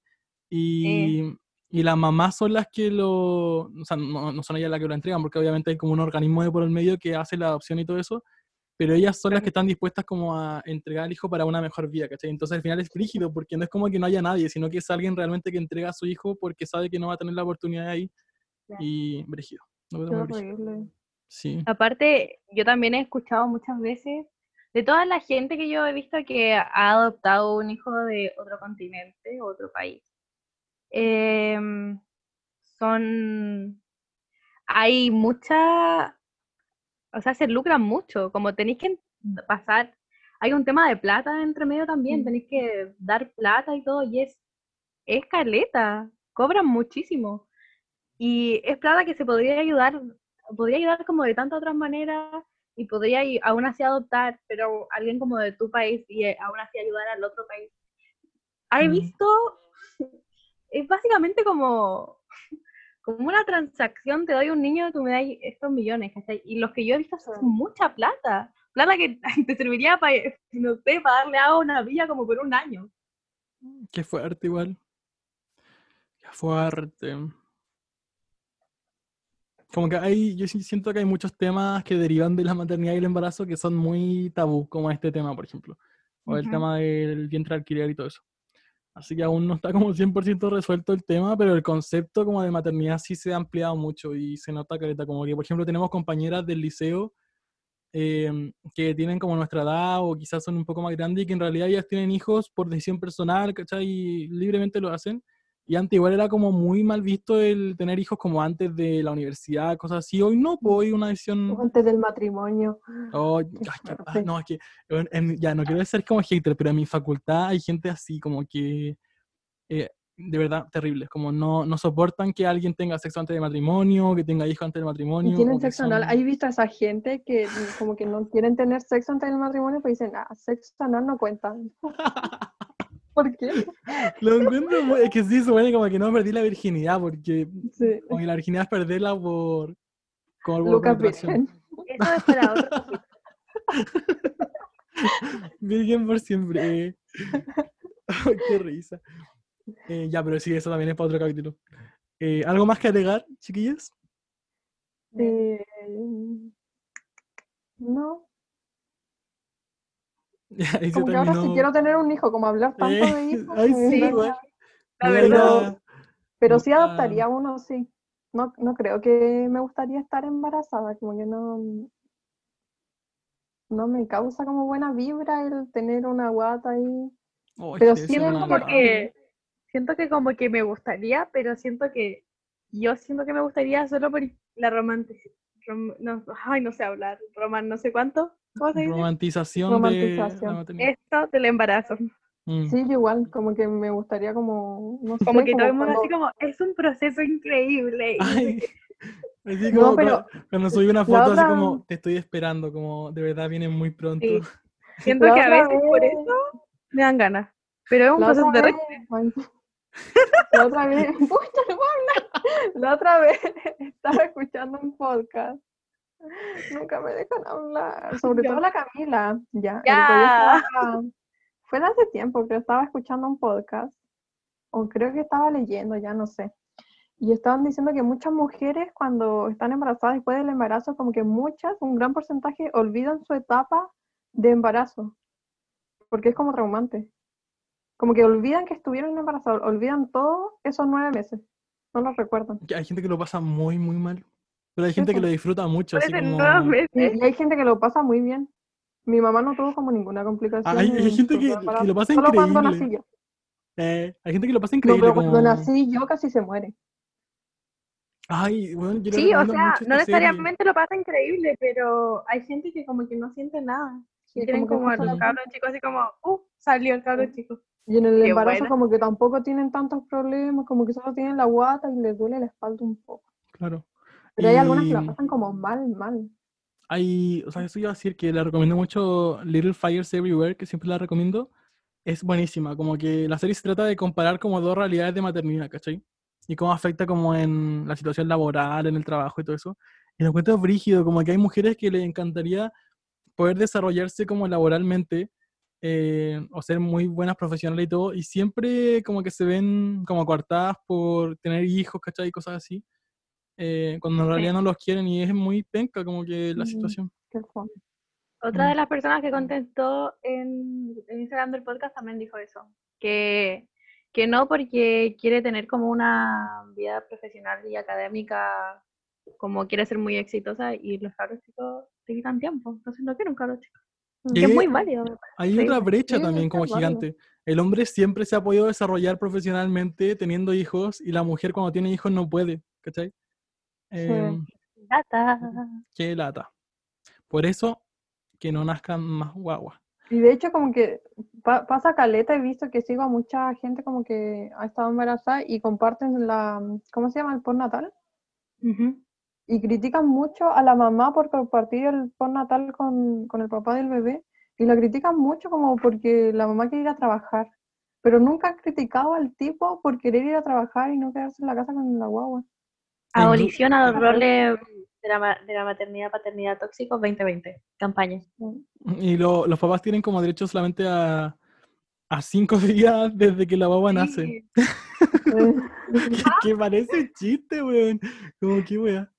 Y, y las mamás son las que lo, o sea, no, no son ellas las que lo entregan, porque obviamente hay como un organismo de por el medio que hace la adopción y todo eso, pero ellas son las que están dispuestas como a entregar al hijo para una mejor vida, ¿cachai? Entonces al final es frígido, porque no es como que no haya nadie, sino que es alguien realmente que entrega a su hijo porque sabe que no va a tener la oportunidad ahí, Claro. y brígido. Horrible. Sí. Aparte, yo también he escuchado muchas veces de toda la gente que yo he visto que ha adoptado un hijo de otro continente, otro país. em, son. Hay mucha. O sea, se lucran mucho. Como tenéis que pasar. Hay un tema de plata entre medio también. Mm. Tenéis que dar plata y todo. Y es. Es caleta. Cobran muchísimo. Y es plata que se podría ayudar. Podría ayudar como de tantas otras maneras. Y podría y- aún así adoptar, pero alguien como de tu país y eh, aún así ayudar al otro país. He Mm. visto, es básicamente como, como una transacción, te doy un niño, tú me das estos millones. Y los que yo he visto son mucha plata, plata que te serviría para, no sé, para darle agua a una villa como por un año. Qué fuerte igual. Qué fuerte. Como que hay, yo siento que hay muchos temas que derivan de la maternidad y el embarazo que son muy tabú, como este tema, por ejemplo. O el Ujú. tema del vientre alquiler y todo eso. Así que aún no está como 100% resuelto el tema, pero el concepto como de maternidad sí se ha ampliado mucho y se nota que como que, por ejemplo, tenemos compañeras del liceo eh, que tienen como nuestra edad o quizás son un poco más grandes y que en realidad ellas tienen hijos por decisión personal, ¿cachai? Y libremente lo hacen. Y antes igual era como muy mal visto el tener hijos como antes de la universidad, cosas así. Hoy no, pues hoy una decisión... Antes del matrimonio. Oh, ay, ah, no, es que en- ya no quiero ser como hater, pero en mi facultad hay gente así como que eh, de verdad terrible, como no, no soportan que alguien tenga sexo antes del matrimonio, que tenga hijos antes del matrimonio. Y tienen sexo anal. son- ¿Hay visto a esa gente que como que no quieren tener sexo antes del matrimonio? Pues dicen, ah, sexo anal no cuenta. ¿Por qué? Lo encuentro, muy- es que sí, suena como que no perdí la virginidad, porque Sí. como que la virginidad es perderla por... Como por Lucas penetración. Virgen. Eso es para otro capítulo. Virgen por siempre. Ay, Qué risa. Eh, ya, pero sí, eso también es para otro capítulo. Eh, ¿Algo más que agregar, chiquillas? Eh, no, Ahí se como que ahora sí quiero tener un hijo, como hablar tanto Eh, de hijos. ay, sí. La verdad. Pero sí adoptaría uno, sí. No, no creo que me gustaría estar embarazada, como que no, no me causa como buena vibra el tener una guata ahí. Pero sí, como que siento que como que me gustaría, pero siento que yo siento que me gustaría solo por la romanticidad. no, ay, no sé hablar, roman, no sé cuánto. Romantización, de Romantización. maternidad. Esto del embarazo. Mm. Sí, yo igual, como que me gustaría como, no sé, Como que todo el mundo cuando- así como, es un proceso increíble. Ay, así No, como pero cuando subí una foto así como te estoy esperando, como de verdad viene muy pronto. Sí. Siento La que a veces por eso me dan ganas. Pero es un La proceso de vez, la otra vez, pucha, no. La otra vez estaba escuchando un podcast. Nunca me dejan hablar. Sobre Ya. todo la Camila. Ya. Ya. estaba- fue hace tiempo que estaba escuchando un podcast. O creo que estaba leyendo, ya no sé. Y estaban diciendo que muchas mujeres cuando están embarazadas después del embarazo, como que muchas, un gran porcentaje, olvidan su etapa de embarazo. Porque es como traumante. Como que olvidan que estuvieron embarazados, olvidan todo esos nueve meses. No lo recuerdan. Hay gente que lo pasa muy, muy mal. Pero hay gente que lo disfruta mucho, así como... Y, hay gente que lo pasa muy bien. Mi mamá no tuvo como ninguna complicación. Hay- hay en gente que- lo pasa Solo cuando increíble. nací yo. Eh, hay gente que lo pasa No, increíble, pero cuando como... nací yo casi se muere. Ay, bueno, yo Sí, o sea, no necesariamente lo pasa increíble, pero hay gente que como que no siente nada. Y tienen como el cabro chico así como, uh, salió el cabro chico. Y en el Qué embarazo buena. como que tampoco tienen tantos problemas, como que solo tienen la guata y les duele la espalda un poco. Claro. Pero hay algunas que la Y- pasan como mal, mal. Hay, o sea, eso iba a decir que le recomiendo mucho Little Fires Everywhere, que siempre la recomiendo. Es buenísima, como que la serie se trata de comparar como dos realidades de maternidad, ¿cachai? Y cómo afecta como en la situación laboral, en el trabajo y todo eso. Y lo encuentro brígido, como que hay mujeres que les encantaría poder desarrollarse como laboralmente eh, o ser muy buenas profesionales y todo, y siempre como que se ven como coartadas por tener hijos, ¿cachai? Y cosas así. Eh, cuando en realidad no los quieren y es muy penca como que la Mm. situación. Otra Mm. de las personas que contestó en, en Instagram del podcast también dijo eso, que, que no porque quiere tener como una vida profesional y académica, como quiere ser muy exitosa y los cabros chicos te quitan tiempo, entonces no quiere un cabro chico. Que es muy válido. Hay Sí. otra brecha Sí, también como válido. gigante. El hombre siempre se ha podido desarrollar profesionalmente teniendo hijos y la mujer cuando tiene hijos no puede, ¿cachai? Em, Data. qué lata. Por eso, que no nazcan más guaguas. Y de hecho como que pa- pasa caleta, he visto que sigo a mucha gente como que ha estado embarazada y comparten la, ¿cómo se llama? El postnatal. Ujú. Y critican mucho a la mamá por compartir el postnatal con, con el papá del bebé. Y la critican mucho como porque la mamá quiere ir a trabajar. Pero nunca han criticado al tipo por querer ir a trabajar y no quedarse en la casa con la guagua. Abolición a los roles de la, ma- de la maternidad, paternidad tóxicos 2020. Campaña. Y lo- los papás tienen como derecho solamente a, a cinco días desde que la guagua nace. Sí. Que, que parece chiste, weón. Como que wea.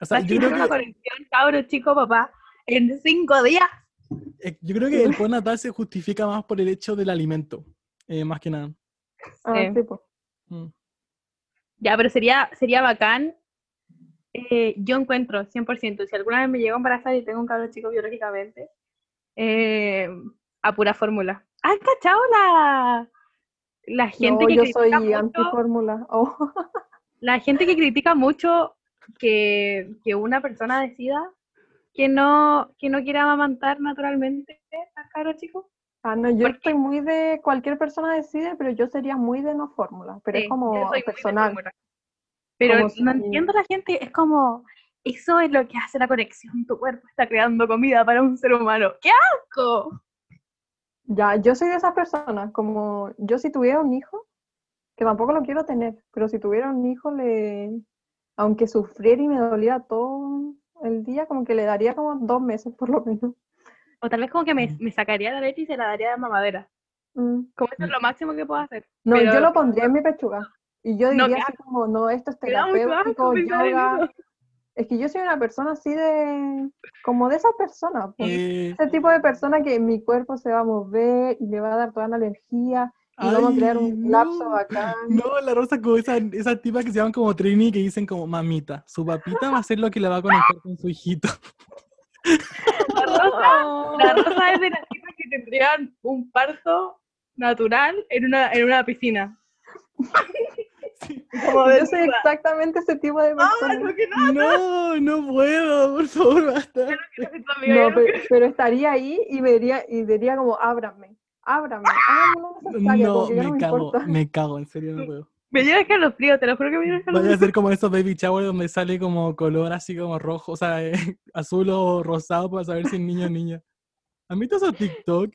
O sea, yo creo una que conexión, cabro chico, papá, en cinco días. Eh, Yo creo que el postnatal se justifica más por el hecho del alimento, eh, más que nada. ah, Sí. Mm. Ya, pero sería, sería bacán eh, yo encuentro 100%, si alguna vez me llego a embarazar y tengo un cabro chico biológicamente, eh, a pura fórmula. ¿Has cachado la, la gente No, que yo critica soy mucho, antifórmula. Oh. la gente que critica mucho que, que una persona decida que no, que no quiere amamantar naturalmente al cabro chico? Ah, no, yo Porque- estoy muy de cualquier persona decide, pero yo sería muy de no fórmula, pero Sí, es como personal. Pero Como no si- entiendo la gente, es como, eso es lo que hace la conexión, tu cuerpo está creando comida para un ser humano. ¡Qué asco! Ya, yo soy de esas personas, como yo si tuviera un hijo, que tampoco lo quiero tener, pero si tuviera un hijo, le, aunque sufriera y me doliera todo el día, como que le daría como dos meses por lo menos. O tal vez como que me, me sacaría la leche y se la daría de mamadera. Mm. Como eso es lo máximo que puedo hacer. No, Pero- yo lo pondría en mi pechuga. Y yo No, diría qué así como, no, esto es terapéutico, yoga. Es que yo soy una persona así de, como de esa persona, pues. Eh, Ese tipo de persona que mi cuerpo se va a mover y le va a dar toda la energía y vamos a crear ay, un lapso no. bacán. No, la rosa como esa, esa tipa que se llaman como Trini que dicen como mamita, su papita va a ser lo que le va a conectar con su hijito. La rosa, la rosa es de las tipas que tendrían un parto natural en una, en una piscina. Sí. Como Yo soy exactamente ese tipo de Ah, persona. no, no, No, no puedo, por favor, basta. No, pero, pero estaría ahí y vería y diría como, ábrame, ábrame, ábrame, no me me cago, importa. me cago, en serio no puedo. Me lleva escalofrío, te lo juro que me lleva Vaya a escalofrío. ser como esos baby shower donde sale como color así como rojo, o sea, eh, azul o rosado para saber si es niño o niña. ¿Han visto esos TikTok?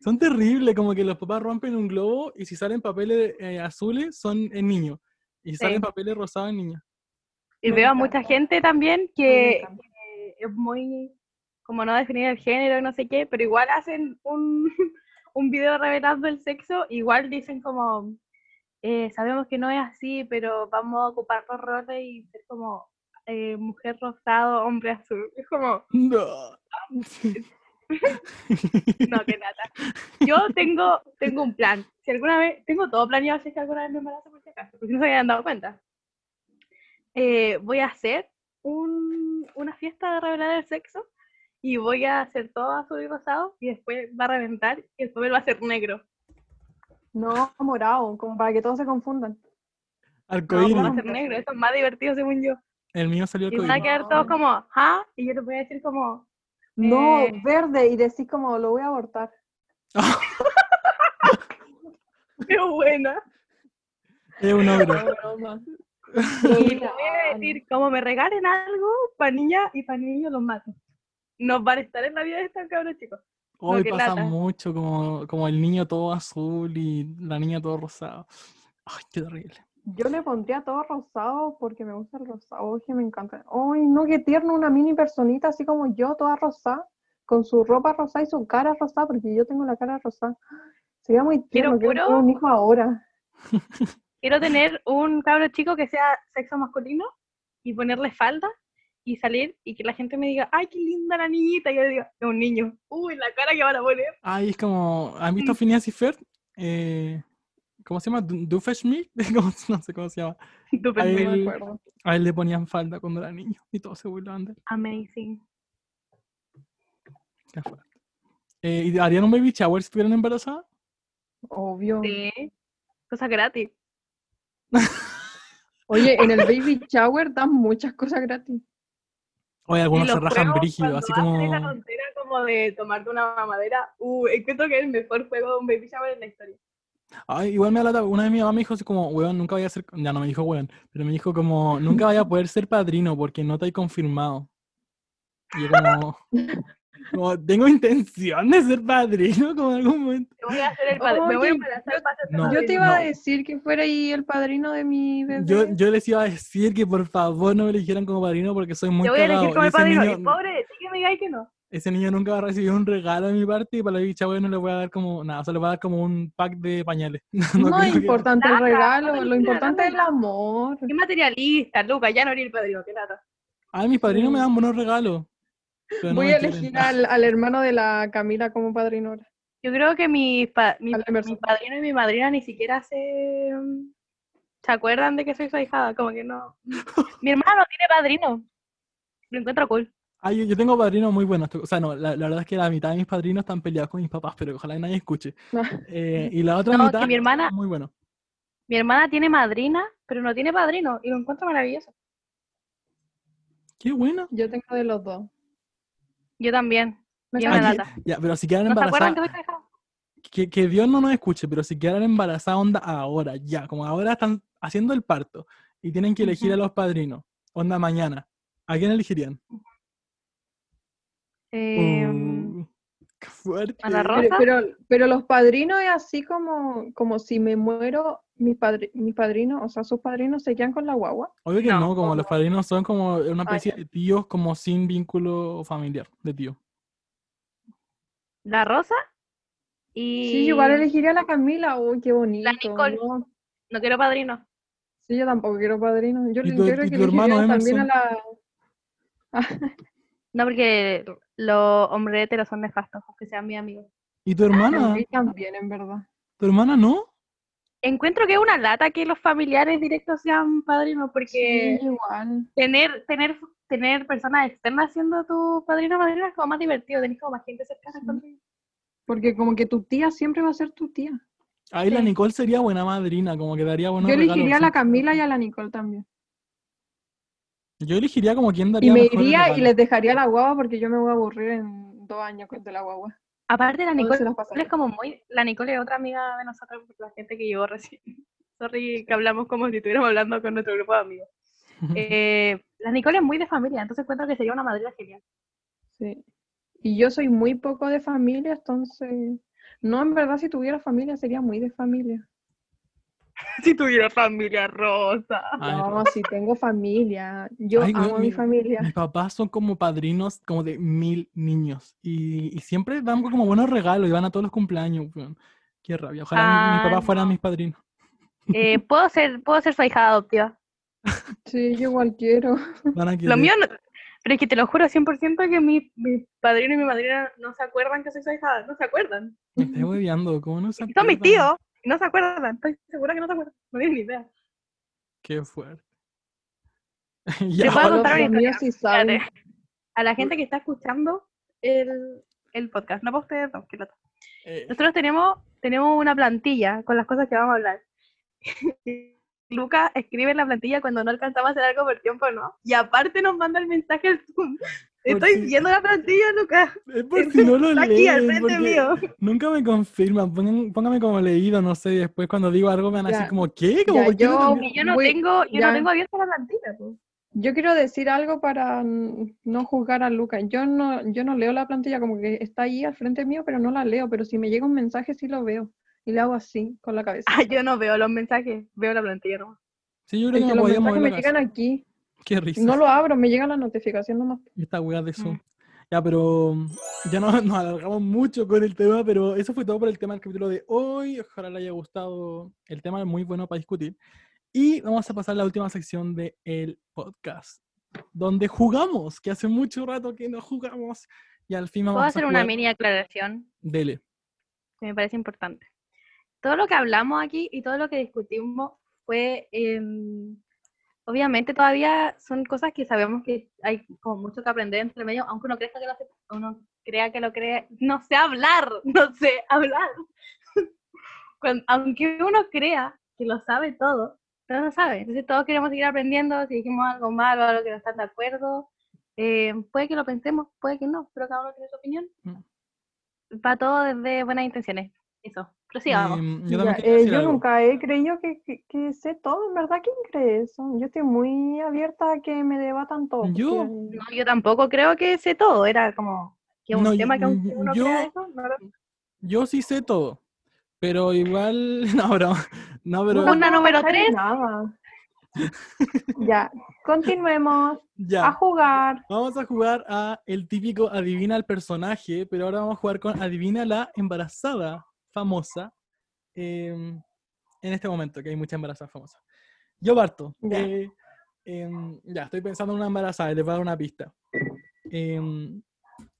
Son terribles, como que los papás rompen un globo y si salen papeles eh, azules son en niño. Y si Sí. salen papeles rosados en niña. Y Me veo a mucha gente también que, que es muy, como no definir el género y no sé qué, pero igual hacen un, un video revelando el sexo, igual dicen como, eh, sabemos que no es así, pero vamos a ocupar los roles y ser como eh, mujer rosado, hombre azul. Es como, No. no, que nada. Yo tengo, tengo un plan. Si alguna vez, tengo todo planeado si es que alguna vez me embarazo por si acaso, porque no se habían dado cuenta. Eh, voy a hacer un- una fiesta de revelar el sexo y voy a hacer todo azul y rosado y después va a reventar y el papel va a ser negro. No, morado, como para que todos se confundan. No, Arcoíris. va a ser negro, eso es más divertido según yo. El mío salió Y van a arcoíris. quedar todos como, ¿ah? Y yo les voy a decir como, No, Eh. verde, y decís como, lo voy a abortar. ¡qué buena! Es un ogro. No, broma. Y les voy a decir, como me regalen algo, para niña y para niño los mato. Nos van a estar en la vida de estos cabros chicos. Hoy pasa lata. mucho, como, como el niño todo azul y la niña todo rosado. Ay, qué terrible. Yo le pondría todo rosado porque me gusta el rosado, que me encanta. Ay, no, qué tierno, una mini personita así como yo, toda rosada, con su ropa rosada y su cara rosada, porque yo tengo la cara rosada. Sería muy tierno, quiero puro- tener un hijo ahora. Quiero tener un cabro chico que sea sexo masculino y ponerle falda y salir y que la gente me diga, ¡ay, qué linda la niñita! Y yo diga, es un niño. ¡Uy, la cara que van a poner! Ay, es como. ¿Han visto Phineas y Ferb? Eh, ¿Cómo se llama? Du- Doofenshmirtz? ¿Cómo- No sé cómo se llama. No me acuerdo. A él le ponían falda cuando era niño y todos se burlaban de él. Amazing. Qué fuerte. Eh, ¿y ¿Harían un baby shower si estuvieran embarazadas? Obvio. Sí. Cosa gratis. Oye, en el baby shower dan muchas cosas gratis. Oye, algunos se rajan brígido, así como. esa tontera como de tomarte una mamadera, uh, encuentro que es el mejor juego de un baby shower en la historia. Ay, igual me da lata. Una vez mi mamá me dijo así como, weón, nunca vaya a ser. Ya no me dijo weón, pero me dijo como, nunca vaya a poder ser padrino porque no te hay confirmado. Y yo como. como, tengo intención de ser padrino como en algún momento. Te voy a hacer el padre. me voy a Oye, embarazar para ser No. Yo te padrino. iba a decir que fuera ahí el padrino de mi bebé. Yo, yo les iba a decir que por favor no me eligieran como padrino porque soy muy Te voy a elegir como el padrino. niño, Y pobre ti que me digáis que no. ese niño nunca va a recibir un regalo de mi parte y para la bicha no le voy a dar como nada, solo le voy a dar como un pack de pañales. No, es que- importante el Nada, regalo, lo importante es el amor. Qué materialista, Lucas, ya no eres el padrino, qué lata. Ay, mis padrinos me Sí. dan buenos regalos. Pero Voy a elegir al, al hermano de la Camila como padrino. Yo creo que mi, pa- mi, padrino y mi madrina ni siquiera se, ¿Se acuerdan de que soy su ahijada? Como que no. Mi hermana no tiene padrino. Lo encuentro cool. Ah, yo, yo tengo padrinos muy buenos. O sea, no, la, la verdad es que la mitad de mis padrinos están peleados con mis papás, pero ojalá nadie escuche. Eh, y la otra No, mitad que mi hermana- muy bueno. Mi hermana tiene madrina, pero no tiene padrino. Y lo encuentro maravilloso. Qué bueno. Yo tengo de los dos. Yo también. Me Y es una lata. ya, pero si quedan ¿No se acuerdan embarazadas, que Dios no nos escuche, pero si quedan embarazadas, onda ahora, ya, como ahora están haciendo el parto y tienen que elegir a los padrinos, onda mañana, ¿a quién elegirían? Em, Uh, fuerte. ¿A la Pero, Rosa? pero, pero los padrinos es así como, como si me muero, mis, padri- mis padrinos, o sea, sus padrinos se quedan con la guagua. Obvio que No, no, como los padrinos son como una especie de tíos como sin vínculo familiar, de tío. La Rosa y... Sí, yo igual elegiría a la Camila. Uy, qué bonito. Nicole. ¿no? No quiero padrino. Sí, yo tampoco quiero padrino. Yo, ¿Y yo tu- creo y que tu hermano elegiría también a la... No, porque los hombres heteros son nefastos, aunque sean mis amigos. ¿Y tu hermana? también, en verdad. ¿Tu hermana no? Encuentro que es una lata que los familiares directos sean padrinos, porque Sí, igual. tener, tener, tener personas externas siendo tu padrino o madrina es como más divertido, tenés como más gente cercana. Sí. contigo. Porque como que tu tía siempre va a ser tu tía. Ahí la. Nicole sería buena madrina, como que daría buenos yo regalos, elegiría a la. Camila y a la Nicole también. Yo elegiría como quien daría Y me iría y les dejaría la guagua porque yo me voy a aburrir en dos años con- de la guagua. Aparte, la ¿Dónde Nicole es como muy. La Nicole es otra amiga de nosotros, la gente que llegó recién. Sorry que hablamos como si estuviéramos hablando con nuestro grupo de amigos. Eh, la Nicole es muy de familia, entonces encuentro que sería una madrina genial. Sí. Y yo soy muy poco de familia, entonces... No, en verdad, si tuviera familia, sería muy de familia. Si tuviera familia rosa. Ay, no, si tengo familia. Yo Ay, amo a mi mi- familia. Mis papás son como padrinos como de mil niños y, y siempre dan como buenos regalos y van a todos los cumpleaños. Qué rabia. Ojalá mi- mis Ah, papás fueran no. mis padrinos. Eh, puedo ser, puedo ser su hija adoptiva. Sí, yo igual quiero. Van a Lo mío, no- pero es que te lo juro 100% que mi, mi padrino y mi madrina no se acuerdan que soy su hija, no se acuerdan. Me estoy hueveando, ¿cómo no se Son mis acuerdan? tíos no se acuerdan, estoy segura que no se acuerdan, no tienen ni idea. Qué fuerte. Te ya, puedo contar una historia. sí. A la gente que está escuchando el, el podcast, no para ustedes, no, que lata. eh, Nosotros tenemos, tenemos una plantilla con las cosas que vamos a hablar. Luca escribe en la plantilla cuando no alcanzamos a hacer algo por tiempo, ¿no? Y aparte nos manda el mensaje al Zoom. Estoy viendo la plantilla, Luca. es por si no lo Está aquí al frente mío. nunca me confirman. Pongan- póngame como leído, no sé, y después cuando digo algo me van a decir Ya. como, ¿qué? Como, Ya, ¿por qué no yo- no Voy- tengo, yo ya. no tengo abierta la plantilla, pues. Yo quiero decir algo para no juzgar a Lucas. Yo no, yo no leo la plantilla como que está ahí al frente mío, pero no la leo. Pero si me llega un mensaje, sí lo veo. Y le hago así, con la cabeza. Ah, yo no veo los mensajes, veo la plantilla nomás. Sí, yo Es creo que que me los mensajes me llegan aquí. Qué risa. No lo abro, me llega la notificación nomás. Esta wea de Zoom. Mm. Ya, pero mm, ya no, nos alargamos mucho con el tema, pero eso fue todo por el tema del capítulo de hoy. Ojalá le haya gustado. El tema es muy bueno para discutir. Y vamos a pasar a la última sección del podcast, donde jugamos, que hace mucho rato que no jugamos. Y al fin vamos Puedo a hacer una jugar. mini aclaración Dele. que me parece importante. Todo lo que hablamos aquí y todo lo que discutimos fue, em, obviamente todavía son cosas que sabemos que hay como mucho que aprender entre medio, aunque uno crea que lo sepa, uno crea que lo cree, no sé hablar, no sé hablar. Cuando- aunque uno crea que lo sabe todo, no lo sabe. Entonces todos queremos seguir aprendiendo, si dijimos algo malo, algo que no están de acuerdo, eh, puede que lo pensemos, puede que no, pero cada uno tiene su opinión. Va todo desde buenas intenciones. Eso, Em, yo Ya, eh, yo nunca he creído que, que- que sé todo, en verdad. ¿Quién cree eso? Yo estoy muy abierta a que me debatan todo. Yo- No, yo tampoco creo que sé todo, era como que un No, tema que uno yo- crea eso, no Yo sí sé todo, pero igual, no, bro, no, pero Una no número tres. Nada. ya, continuemos ya. a jugar. Vamos a jugar a el típico adivina el personaje, pero ahora vamos a jugar con adivina la embarazada famosa em, en este momento, que hay muchas embarazadas famosas. Yo parto. Ya. Eh, em, ya, estoy pensando en una embarazada y les voy a dar una pista. Em,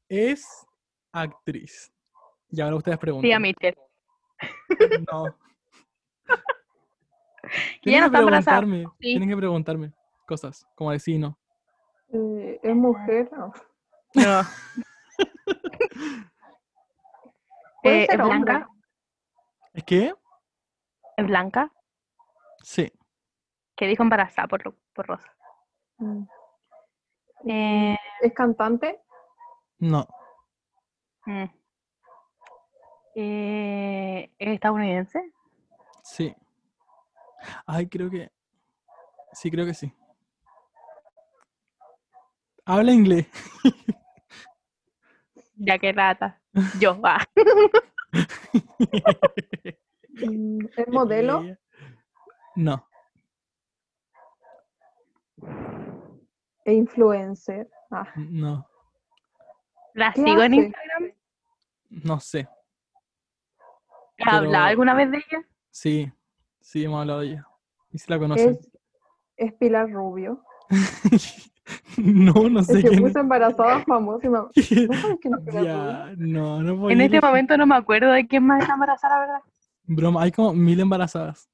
es actriz. Y ahora ustedes preguntan. Tía Mitchell. No, no que está embarazada. preguntarme, Sí. tienen que preguntarme cosas, como decir no. Eh, ¿Es mujer? No. No. Puede Eh, ser ¿Es blanca? ¿Es que? ¿Es blanca? Sí. Que dijo embarazada por, por Rosa. Mm. Eh, ¿Es cantante? No. mm. Eh, ¿Es estadounidense? Sí. Ay, creo que. Sí, creo que sí. Habla inglés. Ya que rata. Yo, va. Mm, ¿Es modelo? No. ¿Es influencer? Ah, No. ¿La ¿Qué sigo en? Instagram? No sé. ¿Has hablado alguna vez de ella? Sí. Sí, hemos hablado de ella. ¿Y si la conocen? ¿Es, es Pilar Rubio? no, no sé Es que quién puso embarazada es. ¿No sabes quién es Pilar Ya, no, no En este momento no me acuerdo de quién más está embarazada, la verdad. Broma, hay como mil embarazadas.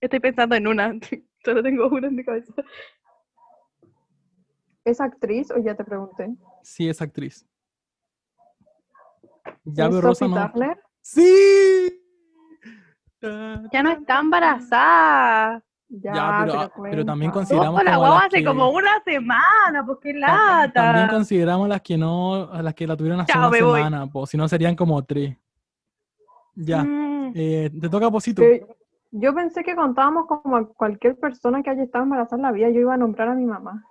Estoy pensando en una. Solo tengo una en mi cabeza. ¿Es actriz o ya te pregunté? Sí, es actriz. Ya ¿Es veo Rosa Sophie no. Turner? ¡Sí! Ya no está embarazada. Ya, Ya, pero- pero también consideramos la como guagua hace que- como una semana, pues qué Ta- También lata. consideramos las que no, las que la tuvieron hace Chao, una voy. semana, pues si no serían como tres. Ya, Mm, eh, te toca Posito. Yo pensé que contábamos como a cualquier persona que haya estado embarazada en la vida, yo iba a nombrar a mi mamá.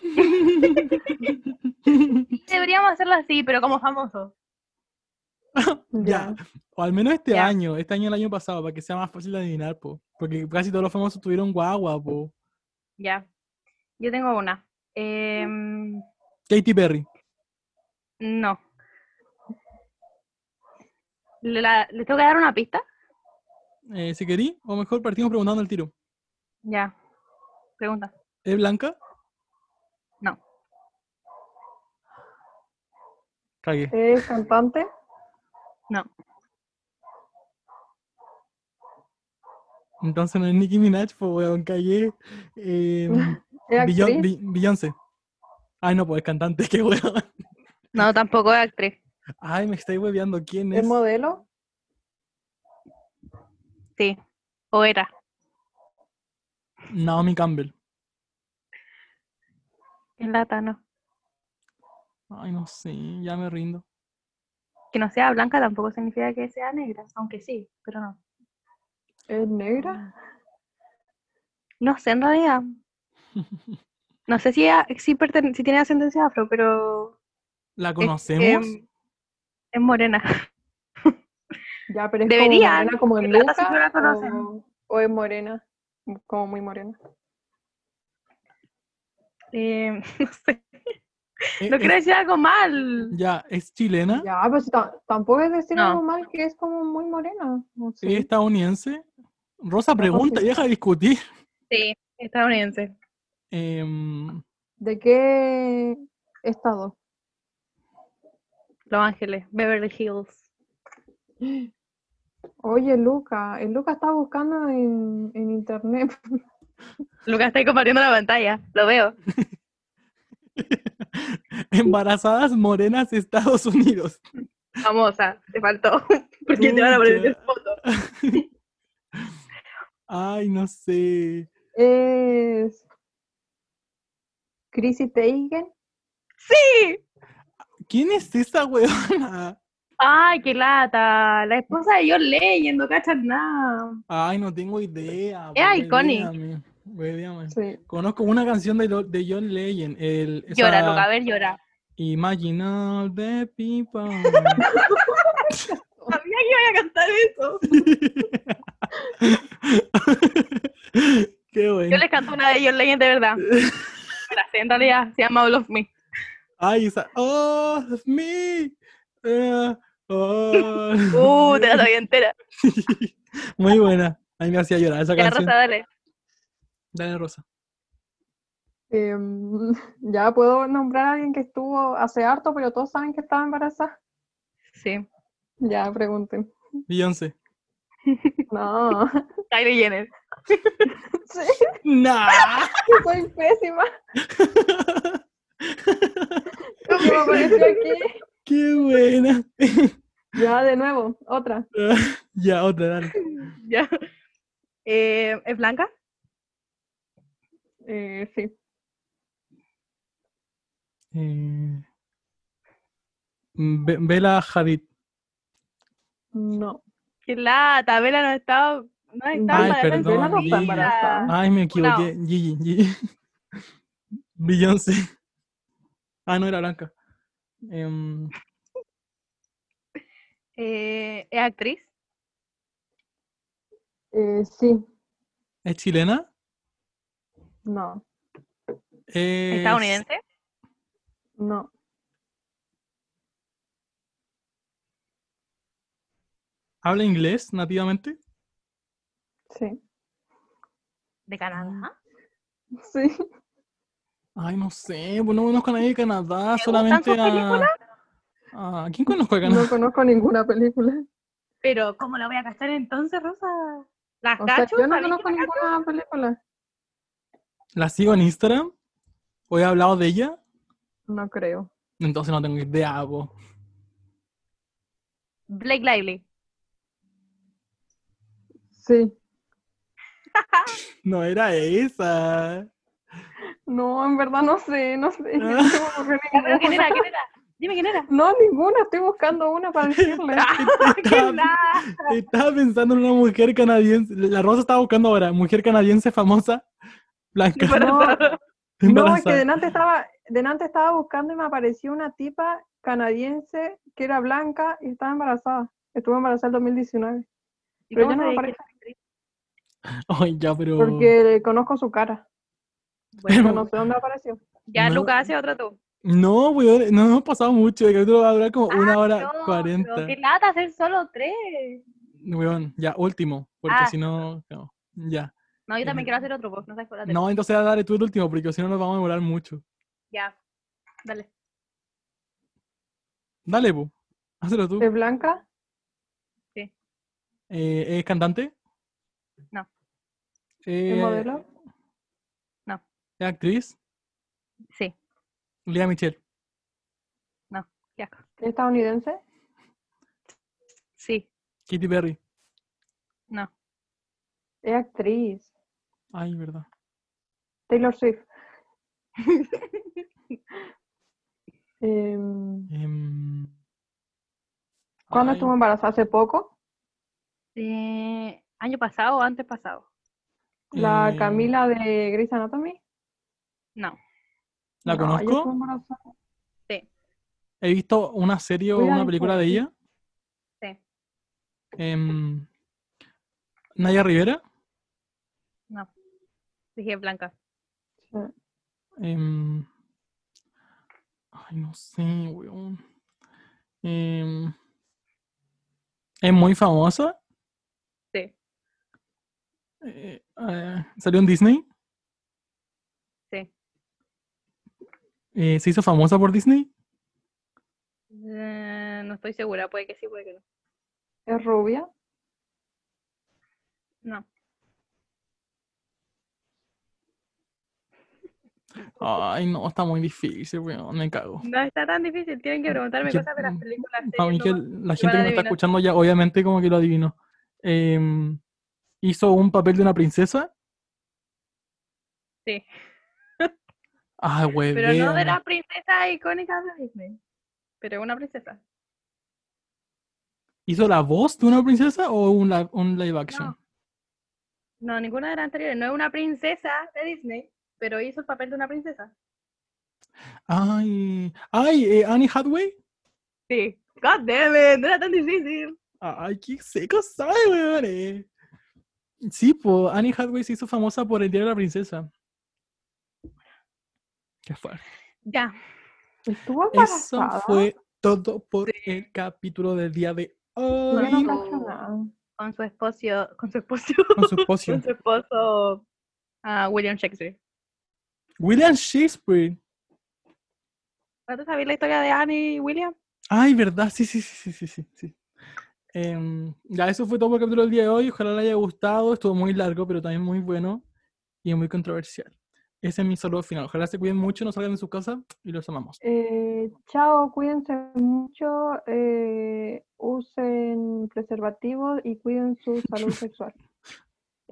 Deberíamos hacerlo así, pero como famoso. ya, o al menos este Ya. año, este año el año pasado, para que sea más fácil de adivinar, po. Porque casi todos los famosos tuvieron guagua, po. Ya. Yo tengo una. Em, Katy Perry. no. ¿Le, la- ¿le tengo que dar una pista? Eh, si querí, o mejor partimos preguntando el tiro. Ya. Pregunta. ¿Es blanca? No. Cagué. ¿Es cantante? No. Entonces no es Nicki Minaj, pues weón, cagué. Eh, Beyoncé. Ay, no, pues es cantante, qué weón. No, tampoco es actriz. Ay, me estáis hueveando. ¿Quién ¿Es es? modelo? Sí. O era. Naomi Campbell. Es lata, no. Ay, no sé, ya me rindo. Que no sea blanca tampoco significa que sea negra, aunque sí, pero no. ¿Es negra? No sé, en realidad. No sé si, a- si, si tiene ascendencia afro, pero ¿La es, conocemos? em, es morena. Ya, pero es Deberían, como morena como en Luca o, o es morena, como muy morena. Eh, no sé, no es- quiero decir algo mal. ya, ¿es chilena? Ya, pues ta- tampoco es decir No. algo mal que es como muy morena. No ¿Es sé. estadounidense? Rosa pregunta y sí. deja de discutir. Sí, estadounidense. Em, ¿De qué estado? Los Ángeles, Beverly Hills. Oye, Luca, el Luca está buscando en, en internet. Lucas está ahí compartiendo la pantalla, lo veo. embarazadas morenas Estados Unidos. Famosa, te faltó. Porque te van a poner Pucha. foto. Ay, no sé. Es Chrissy Teigen. ¡Sí! ¿Quién es esa weona? Ay, qué lata. La esposa de John Legend, no cachas nada. Ay, no tengo idea. Es pues, Sí. Conozco una canción de, de John Legend. El, Llora, esa- Luca, a ver, llora. Imagine all the people. Sabía que iba a cantar eso. Qué bueno. Yo les canto una de John Legend de verdad. La en realidad, se llama All of Me. Ay, esa. Oh, of me. Eh, oh. Uh, te la sabía entera. Muy buena. A mí me hacía llorar esa Ya, canción. Rosa, dale. Dale, Rosa. Em, ya puedo nombrar a alguien que estuvo hace harto, pero todos saben que estaba embarazada. Sí. Ya, pregunten. Beyoncé. No, Kylie Jenner. Sí, Nah. soy pésima. ¿Cómo apareció aquí? Qué buena. Ya, de nuevo, otra. ya, otra, dale. Ya. Eh, ¿Es blanca? Eh, sí. Eh, Bella Hadid. No. Qué lata, Vela no estaba. No estaba Ay, para perdón, Vela no está embarazada. Ay, me equivoqué. Gigi, Gigi. Beyoncé. Ah, no era blanca. Em, Eh, ¿Es actriz? Eh, sí. ¿Es chilena? No. Es- ¿Estadounidense? No. ¿Habla inglés nativamente? Sí. ¿De Canadá? Sí. Ay, no sé, pues no conozco a nadie de Canadá, ¿Te solamente a... películas? ¿A quién conozco de Canadá? No conozco ninguna película. Pero, ¿cómo la voy a cachar entonces, Rosa? ¿Las O sea, yo no ¿Sabéis conozco ninguna película. ¿La sigo en Instagram? ¿O he hablado de ella? No creo. Entonces no tengo idea, po. Blake Lively. Sí. No era esa. No, en verdad no sé, no sé. Ah. No ¿Quién era? ¿Quién era? Dime quién era. No, ninguna. Estoy buscando una para decirle. ¡Qué Estaba, estaba pensando en una mujer canadiense. La Rosa estaba buscando ahora. Mujer canadiense famosa, blanca, Embarazada. No, es que delante estaba, delante estaba buscando y me apareció una tipa canadiense que era blanca y estaba embarazada. Estuvo embarazada en 2019. ¿Y Pero ya no me que aparece actriz? Ay, ya, pero... Porque conozco su cara. Bueno, no sé dónde apareció. ya No. Lucas hace otro tú. No, weón, no hemos pasado mucho. El capítulo va a durar como una hora Ah, No, cuarenta. pero qué lata hacer solo tres. Weón, ya, último. Porque Ah. si no, no, ya. No, yo también quiero hacer otro, pues no sabes cuál. No, entonces dale tú el último, porque si no nos vamos a demorar mucho. Ya, dale. Dale, pu. Hazlo tú. ¿Es blanca? Eh, ¿Es cantante? No. Eh, ¿Es modelo? ¿Es actriz? Sí, Lea Michelle. asco. ¿Es estadounidense? Sí, Katy Perry. no. Es actriz. Ay, verdad. Taylor Swift. Em, Em, ¿Cuándo ay, estuvo embarazada? ¿Hace poco? Eh, ¿Año pasado o antes pasado? ¿La eh, Camila de Grey's Anatomy? No. ¿La No, conozco? embarazada. Sí, He visto una serie o una película de ella. sí. Em, Naya Rivera. Dije blanca. Sí. Em, ay, no sé, weón. Em, es muy famosa. Sí, Eh, eh, salió en Disney. sí. Eh, se hizo famosa por Disney. No estoy segura, puede que sí, puede que no. ¿Es rubia? No. Ay, no, está muy difícil, weón. Me cago. No está tan difícil, tienen que preguntarme cosas de las películas. Mí que la gente que me está escuchando ya, obviamente, como que lo adivinó. Em, hizo un papel de una princesa. Sí, Ay, güey. pero no de las princesas icónicas de Disney. Pero una princesa. ¿Hizo la voz de una princesa o un, li- un live action? No. No, ninguna de las anteriores. No es una princesa de Disney, pero hizo el papel de una princesa. Ay, ay, eh, Annie Hathaway. Sí. God damn it, no era tan difícil. Ay, qué seco soy, weón. eh. Sí, pues Annie Hathaway se hizo famosa por el Día de la Princesa. Qué fuerte. Ya. ¿Estuvo Eso embarazada? fue todo por el capítulo del día de hoy. no cacho nada. Con su esposo, con su esposo, Con su esposo. con su esposo ah, William Shakespeare. William Shakespeare. ¿No te sabías la historia de Annie y William? Ay, verdad, sí, sí, sí, sí, sí, sí. Em, ya, eso fue todo por el capítulo del día de hoy. Ojalá les haya gustado. Estuvo muy largo, pero también muy bueno y muy controversial. Ese es mi saludo final. Ojalá se cuiden mucho, no salgan de su casa y los amamos. Eh, chao, cuídense mucho, eh, usen preservativos y cuiden su salud sexual.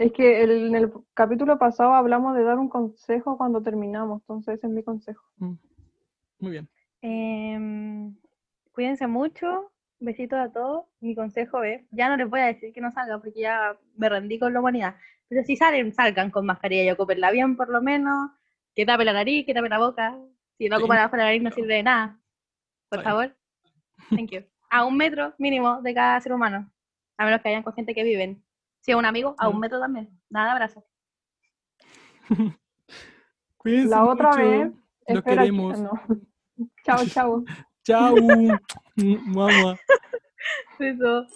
Es que el- en el capítulo pasado hablamos de dar un consejo cuando terminamos, entonces ese es mi consejo. Mm. Muy bien. Em, cuídense mucho. Besitos a todos. Mi consejo es, ya no les voy a decir que no salgan porque ya me rendí con la humanidad. Pero si salen, salgan con mascarilla y ocupenla bien por lo menos. Que tape la nariz, que tape la boca. Si no Sí. ocupan la nariz no sirve de nada. Por favor. Thank you. A un metro mínimo de cada ser humano. A menos que hayan con gente que viven. Si es un amigo, a un metro también. Nada. Cuídense La otra mucho. vez, Los queremos. no. Chao, chao. Chao. Mamá. Eso.